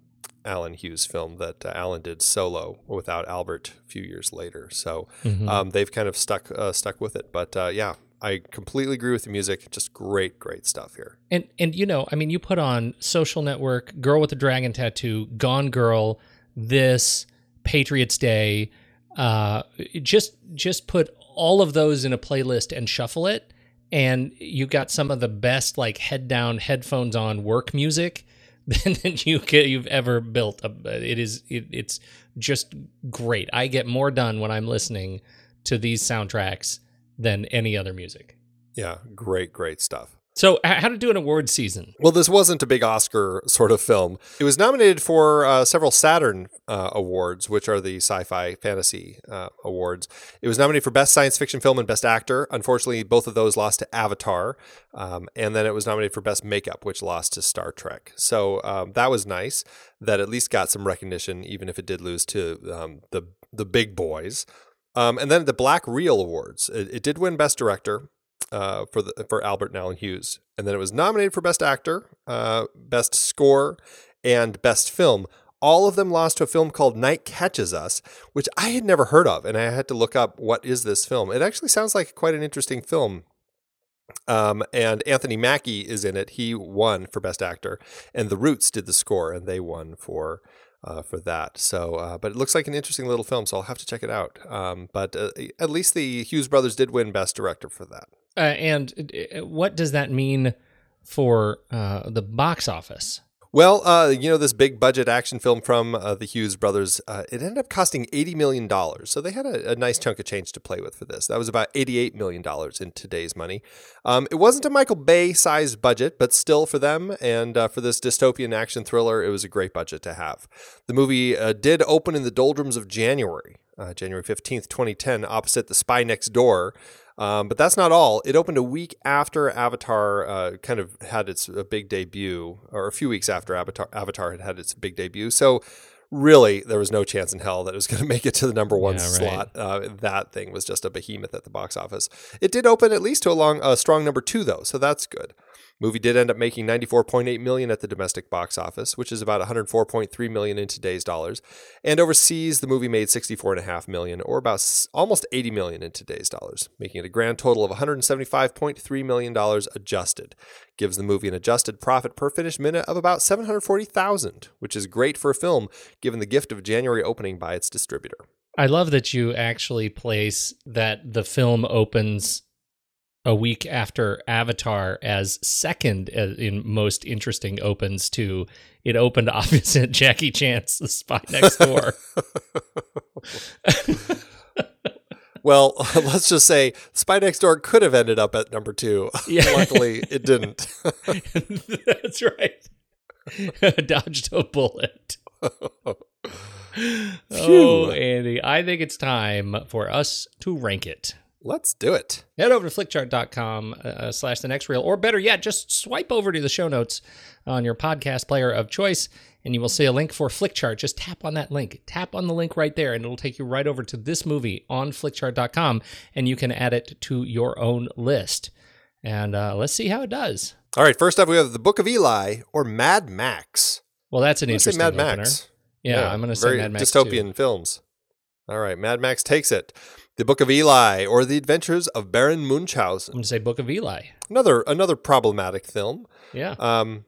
Allen Hughes film that uh, Allen did solo without Albert a few years later. So mm-hmm. um, they've kind of stuck uh, stuck with it. But uh, yeah, I completely agree with the music. Just great, great stuff here. And and you know, I mean, you put on Social Network, Girl with the Dragon Tattoo, Gone Girl, this Patriots Day uh, just just put all of those in a playlist and shuffle it, and you got some of the best like head down, headphones on work music <laughs> that you can, you've ever built. It is it, it's just great. I get more done when I'm listening to these soundtracks than any other music. Yeah, great, great stuff. So, how to do an award season? Well, this wasn't a big Oscar sort of film. It was nominated for uh, several Saturn uh, awards, which are the sci-fi fantasy uh, awards. It was nominated for Best Science Fiction Film and Best Actor. Unfortunately, both of those lost to Avatar, um, and then it was nominated for Best Makeup, which lost to Star Trek. So um, that was nice. That at least got some recognition, even if it did lose to um, the the big boys. Um, and then the Black Reel Awards, it, it did win Best Director uh, for the for Albert and Allen Hughes, and then it was nominated for Best Actor, uh, Best Score, and Best Film. All of them lost to a film called Night Catches Us, which I had never heard of, and I had to look up what is this film. It actually sounds like quite an interesting film. Um, and Anthony Mackie is in it. He won for Best Actor, and The Roots did the score, and they won for uh, for that. So, uh, but it looks like an interesting little film, so I'll have to check it out. Um, but uh, at least the Hughes brothers did win Best Director for that. Uh, and what does that mean for uh, the box office? Well, uh, you know, this big budget action film from uh, the Hughes brothers, uh, it ended up costing $80 million. So they had a, a, nice chunk of change to play with for this. That was about $88 million in today's money. Um, it wasn't a Michael Bay sized budget, but still for them and uh, for this dystopian action thriller, it was a great budget to have. The movie uh, did open in the doldrums of January. Uh, January 15th, 2010, opposite The Spy Next Door, um, but that's not all. It opened a week after Avatar uh, kind of had its big debut, or a few weeks after Avatar, Avatar had had its big debut. So really, there was no chance in hell that it was <laughs> going to make it to the number one yeah, slot. Right. Uh, that thing was just a behemoth at the box office. It did open at least to a long, a strong number two though, so that's good. Movie did end up making 94.8 million at the domestic box office, which is about 104.3 million in today's dollars. And overseas, the movie made 64.5 million, or about almost 80 million in today's dollars, making it a grand total of 175.3 million dollars adjusted. Gives the movie an adjusted profit per finished minute of about 740,000, which is great for a film given the gift of January opening by its distributor. I love that you actually place that the film opens a week after Avatar as second uh, in most interesting opens to it opened <laughs> opposite Jackie Chan's The Spy Next Door. <laughs> well, <laughs> let's just say Spy Next Door could have ended up at number two. Yeah. Luckily, it didn't. That's right. Dodged a bullet. oh, Andy, I think it's time for us to rank it. Let's do it. Head over to flickchart.com uh, slash the next reel, or better yet, just swipe over to the show notes on your podcast player of choice, and you will see a link for Flickchart. Just tap on that link. Tap on the link right there, and it'll take you right over to this movie on flickchart.com, and you can add it to your own list. And uh, let's see how it does. All right, first up, we have The Book of Eli or Mad Max. Well, that's an interesting Mad opener. Max. Yeah, I'm going to say Mad Max. dystopian too. films. All right, Mad Max takes it. The Book of Eli, or The Adventures of Baron Munchausen. I'm going to say Book of Eli. Another another problematic film. Yeah. Um,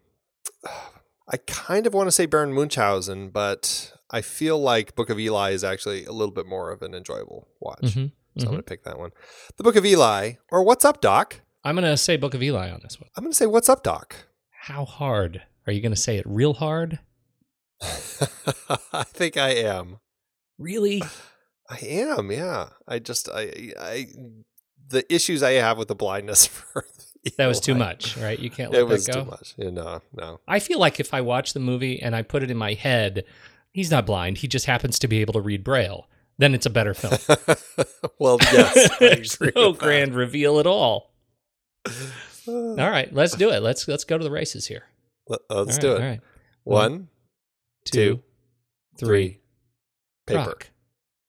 I kind of want to say Baron Munchausen, but I feel like Book of Eli is actually a little bit more of an enjoyable watch. Mhm, So I'm mhm. going to pick that one. The Book of Eli, or What's Up, Doc? I'm going to say Book of Eli on this one. I'm going to say What's Up, Doc. How hard? Are you going to say it real hard? <laughs> I think I am. Really? <sighs> <laughs> I am, yeah. I just I I the issues I have with the blindness <laughs> for That was too much, right? You can't let It was that go. too much. Yeah, no, no. I feel like if I watch the movie and I put it in my head, he's not blind. He just happens to be able to read Braille. Then it's a better film. <laughs> well, yes. <laughs> There's no that. grand reveal at all. <sighs> All right, let's do it. Let's let's go to the races here. Let- uh, Let's All do it. All right. One, Two, three. paper. Rock.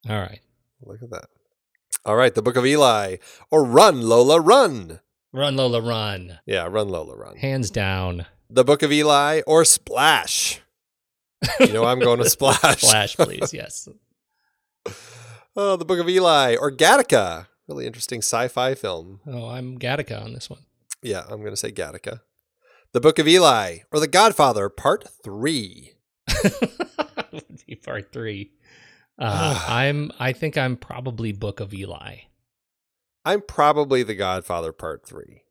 All right. Look at that. All right, the Book of Eli, or Run Lola Run. Run Lola run. Yeah, Run Lola Run. Hands down. The Book of Eli, or Splash. You know I'm going to <laughs> Splash. Splash, please. Yes. <laughs> Oh, the Book of Eli, or Gattaca. Really interesting sci-fi film. Oh, I'm Gattaca on this one. Yeah, I'm going to say Gattaca. The Book of Eli, or The Godfather, Part 3. <laughs> Part three. Uh, I'm. I think I'm probably Book of Eli. I'm probably The Godfather, Part 3.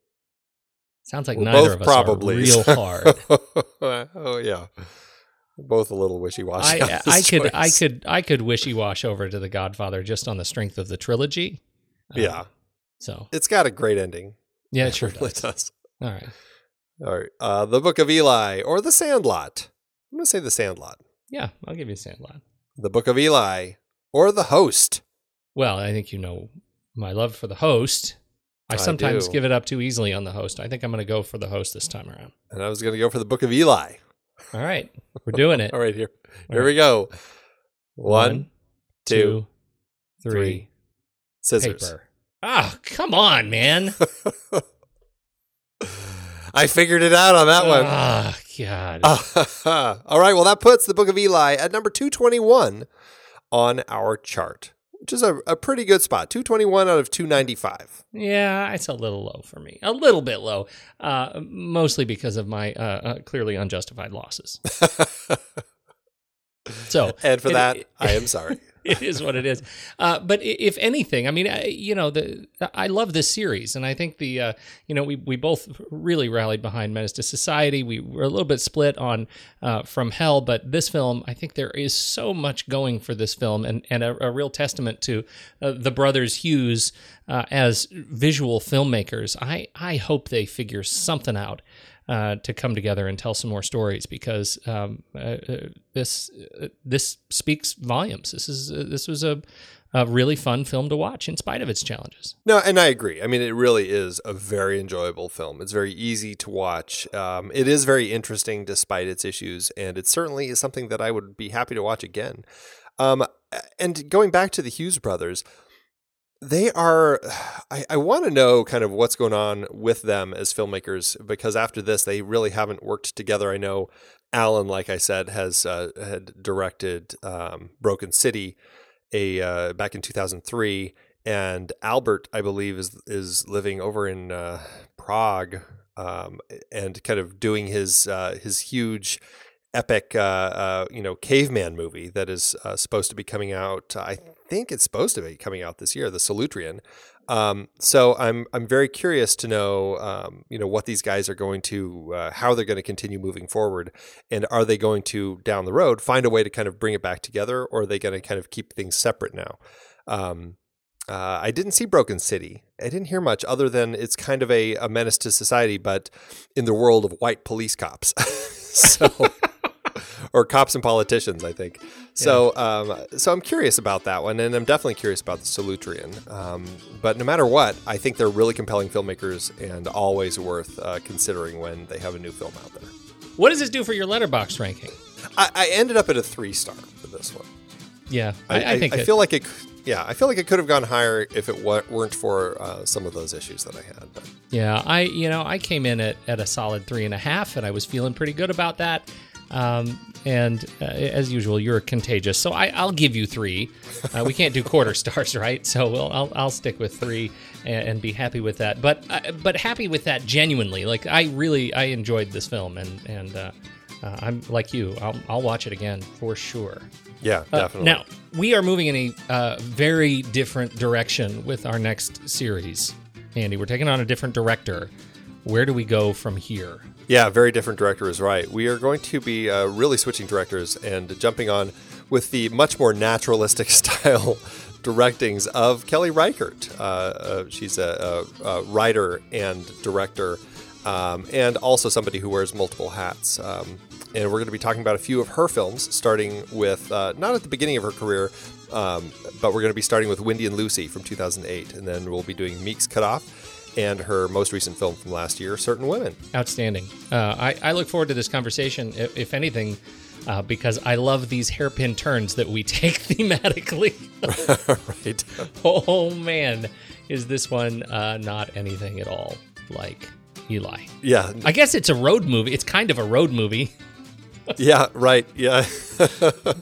Sounds like We're neither both of us probably are real <laughs> hard. oh, yeah. We're both a little wishy-washy. on I, I could. I could. I could wishy wash over to the Godfather just on the strength of the trilogy. Um, Yeah. So It's got a great ending. yeah, it <laughs> sure really does. does. All right. All right. Uh, the Book of Eli, or The Sandlot. I'm going to say The Sandlot. Yeah, I'll give you Sandlot. The Book of Eli, or The Host. Well, I think you know my love for the host. I I sometimes do. give it up too easily on the host. I think I'm going to go for the host this time around. And I was going to go for The Book of Eli. All right, we're doing it. <laughs> All right, here. Here right. we go. One, two, two, three. three. scissors. Paper. Oh, come on, man. <laughs> I figured it out on that one. Ah, God. <laughs> All right. Well, that puts the Book of Eli at number 221 on our chart, which is a, a pretty good spot. 221 out of 295. Yeah, it's a little low for me. A little bit low, uh, mostly because of my uh, uh, clearly unjustified losses. <laughs> So, and for it- that, it- I am sorry. It <laughs> is what it is. Uh, but if anything, I mean, I, you know, the I love this series, and I think the uh, you know we we both really rallied behind Menace to Society. We were a little bit split on uh, From Hell, but this film, I think there is so much going for this film, and and a, a real testament to uh, the brothers Hughes uh, as visual filmmakers. I I hope they figure something out uh, to come together and tell some more stories because um, uh, uh, this uh, this speaks volumes. This is uh, this was a, a really fun film to watch in spite of its challenges. No, and I agree. I mean, it really is a very enjoyable film. It's very easy to watch. Um, it is very interesting despite its issues, and it certainly is something that I would be happy to watch again. Um, and going back to the Hughes brothers, they are. <sighs> I, I want to know kind of what's going on with them as filmmakers because after this, they really haven't worked together. I know Allen, like I said, has uh, had directed um, Broken City a uh, back in 2003 and Albert, I believe, is is living over in uh, Prague um, and kind of doing his uh, his huge epic, uh, uh, you know, caveman movie that is uh, supposed to be coming out. I think it's supposed to be coming out this year, The Solutrean. Um, so I'm I'm very curious to know, um, you know, what these guys are going to, uh, how they're going to continue moving forward, and are they going to down the road find a way to kind of bring it back together, or are they going to kind of keep things separate now? Um, uh, I didn't see Broken City. I didn't hear much other than it's kind of a, a menace to society, but in the world of white police cops. <laughs> so, <laughs> or cops and politicians, I think. So, um, so I'm curious about that one, and I'm definitely curious about the Solutrean. Um, but no matter what, I think they're really compelling filmmakers and always worth uh, considering when they have a new film out there. What does this do for your Letterboxd ranking? I, I ended up at a three star for this one. Yeah, I, I, think I it- feel like it. Yeah, I feel like it could have gone higher if it weren't for uh, some of those issues that I had. But Yeah, I you know I came in at, at a solid three and a half, and I was feeling pretty good about that. Um, and uh, as usual, you're contagious. So I, I'll give you three. Uh, we can't do quarter <laughs> stars, right? So we'll, I'll, I'll stick with three and, and be happy with that. But uh, but happy with that genuinely. Like I really I enjoyed this film, and and uh, uh, I'm like you. I'll, I'll watch it again for sure. Yeah, Uh, definitely. now we are moving in a uh, very different direction with our next series, Andy. We're taking on a different director. Where do we go from here? Yeah, very different director is right. We are going to be uh, really switching directors and jumping on with the much more naturalistic <laughs> style directings of Kelly Reichardt. Uh, uh, she's a, a, a writer and director, um, and also somebody who wears multiple hats. Um, and we're going to be talking about a few of her films, starting with uh, not at the beginning of her career, um, but we're going to be starting with Wendy and Lucy from 2008, and then we'll be doing Meek's Cut Off and her most recent film from last year, Certain Women. Outstanding. Uh, I, I look forward to this conversation, if, if anything, uh, because I love these hairpin turns that we <laughs> take thematically. <laughs> right. oh man, is this one uh, not anything at all like Eli? Yeah. I guess it's a road movie. It's kind of a road movie. <laughs> Yeah. Right. Yeah.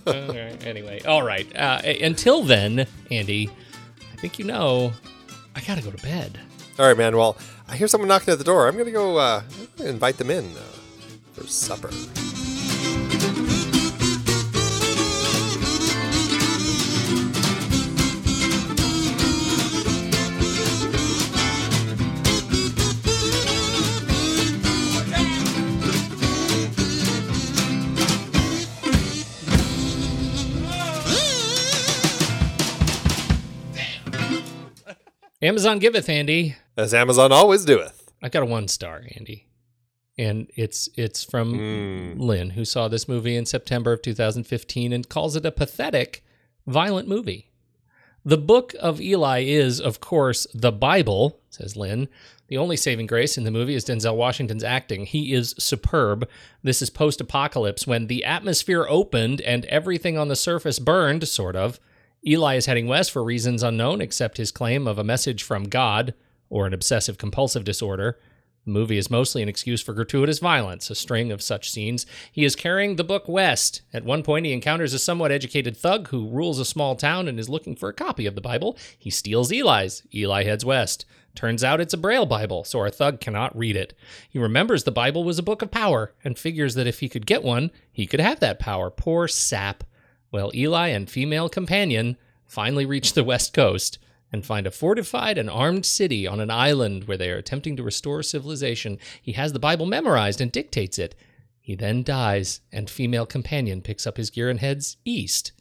Anyway, all right. Uh, until then, Andy, I think you know I gotta go to bed. All right, man. Well, I hear someone knocking at the door. I'm gonna go uh, invite them in uh, for supper. Amazon giveth, Andy. As Amazon always doeth. I got a one star, Andy, and it's it's from Mm. Lynn, who saw this movie in September of 2015 and calls it a pathetic, violent movie. The book of Eli is, of course, the Bible, says Lynn. The only saving grace in the movie is Denzel Washington's acting. He is superb. This is post apocalypse when the atmosphere opened and everything on the surface burned, sort of. Eli is heading west for reasons unknown, except his claim of a message from God or an obsessive compulsive disorder. The movie is mostly an excuse for gratuitous violence, a string of such scenes. He is carrying the book west. At one point, he encounters a somewhat educated thug who rules a small town and is looking for a copy of the Bible. He steals Eli's. Eli heads west. Turns out it's a Braille Bible, so our thug cannot read it. He remembers the Bible was a book of power and figures that if he could get one, he could have that power. Poor sap. Well, Eli and female companion finally reach the west coast and find a fortified and armed city on an island where they are attempting to restore civilization. He has the Bible memorized and dictates it. He then dies, and female companion picks up his gear and heads east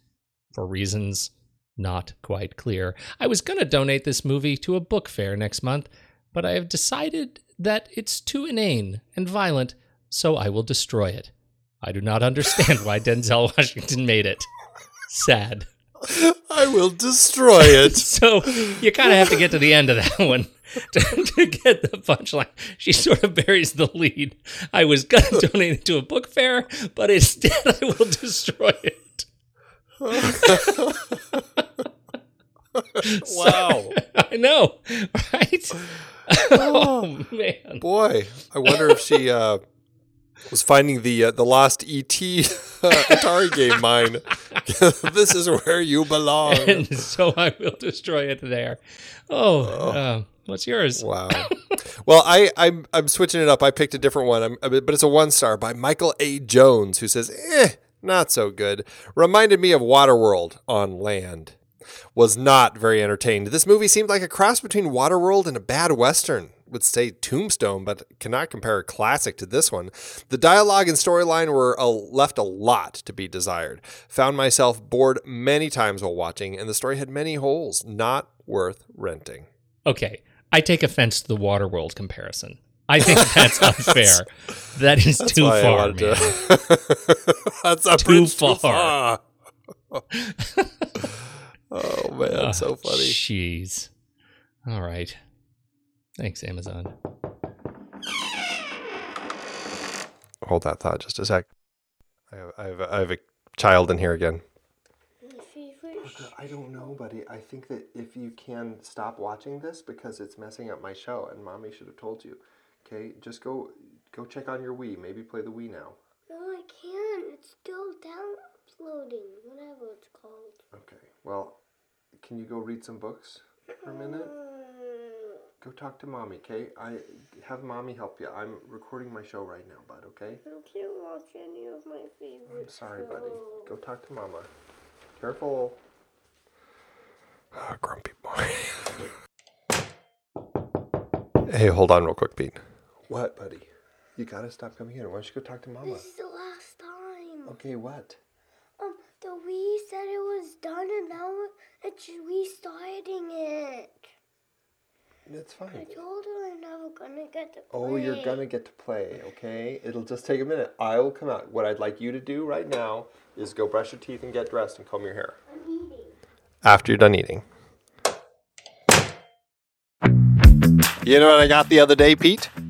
for reasons not quite clear. I was going to donate this movie to a book fair next month, but I have decided that it's too inane and violent, so I will destroy it. I do not <laughs> understand why Denzel Washington made it. Sad. <laughs> I will destroy it. <laughs> So you kind of have to get to the end of that <laughs> one to, to get the punchline. She sort of buries the lead. I was going to donate it to a book fair, but instead I will destroy it. wow. I know, right? oh man. Boy, I wonder if she uh, was finding the uh, the lost ET <laughs> Atari game mine. <laughs> this is where you belong. <laughs> And so I will destroy it there. Oh, uh, what's yours? Wow. well, I I'm I'm switching it up. I picked a different one, I'm, but it's a one star by Michael A. Jones, who says, "Eh, not so good." Reminded me of Waterworld on land. Was not very entertained. This movie seemed like a cross between Waterworld and a bad western. Would say Tombstone, but cannot compare a classic to this one. The dialogue and storyline were a, left a lot to be desired. Found myself bored many times while watching, and the story had many holes. Not worth renting. Okay, I take offense to the Waterworld comparison. I think <laughs> that's unfair. That is too far, man. to- <laughs> That's Too far. far. <laughs> oh man, so funny. Jeez. All right. Thanks, Amazon. Hold that thought just a sec. I have, I have, I have a child in here again. I don't know, buddy. I think that if you can stop watching this because it's messing up my show, and mommy should have told you. Okay, just go go check on your Wii. Maybe play the Wii now. No, I can't. It's still downloading, whatever it's called. Okay. Well, can you go read some books for a minute? Mm. Go talk to mommy, okay? I have mommy help you. I'm recording my show right now, bud. Okay? I can't watch any of my favorite I'm sorry, buddy. Go talk to mama. Careful. Ah, grumpy boy. <laughs> hey, hold on real quick, Pete. What, buddy? You gotta stop coming here. Why don't you go talk to mama? This is the last time. Okay, what? Um, the Wii said it was done and now it's restarting it. It's I told her I'm never gonna get to play. Oh, you're gonna get to play, okay? It'll just take a minute. I will come out. What I'd like you to do right now is go brush your teeth and get dressed and comb your hair. I'm eating. After you're done eating. You know what I got the other day, Pete?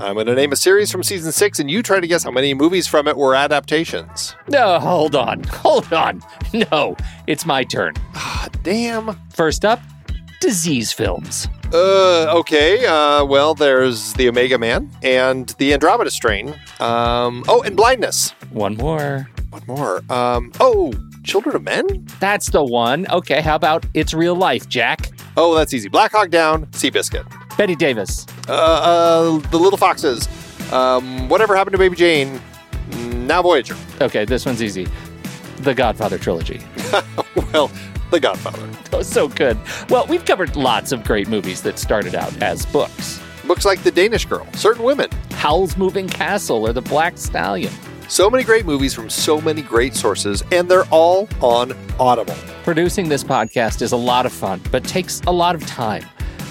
I'm going to name a series from season six, and you try to guess how many movies from it were adaptations. No, hold on. <laughs> Hold on. No, it's my turn. Ah, damn. First up, disease films. Uh, okay. Uh, well, there's the Omega Man and the Andromeda Strain. Um, oh, and Blindness. One more. One more? Um, oh, Children of Men. That's the one. Okay, how about It's Real Life, Jack? Oh, that's easy. Black Hawk Down, Seabiscuit. Bette Davis. Uh, uh, the Little Foxes. Um, whatever happened to Baby Jane? Now Voyager. Okay, this one's easy. The Godfather trilogy. <laughs> well, The Godfather. Oh, so good. Well, we've covered lots of great movies that started out as books. Books like The Danish Girl, Certain Women. Howl's Moving Castle or The Black Stallion. So many great movies from so many great sources, and they're all on Audible. Producing this podcast is a lot of fun, but takes a lot of time.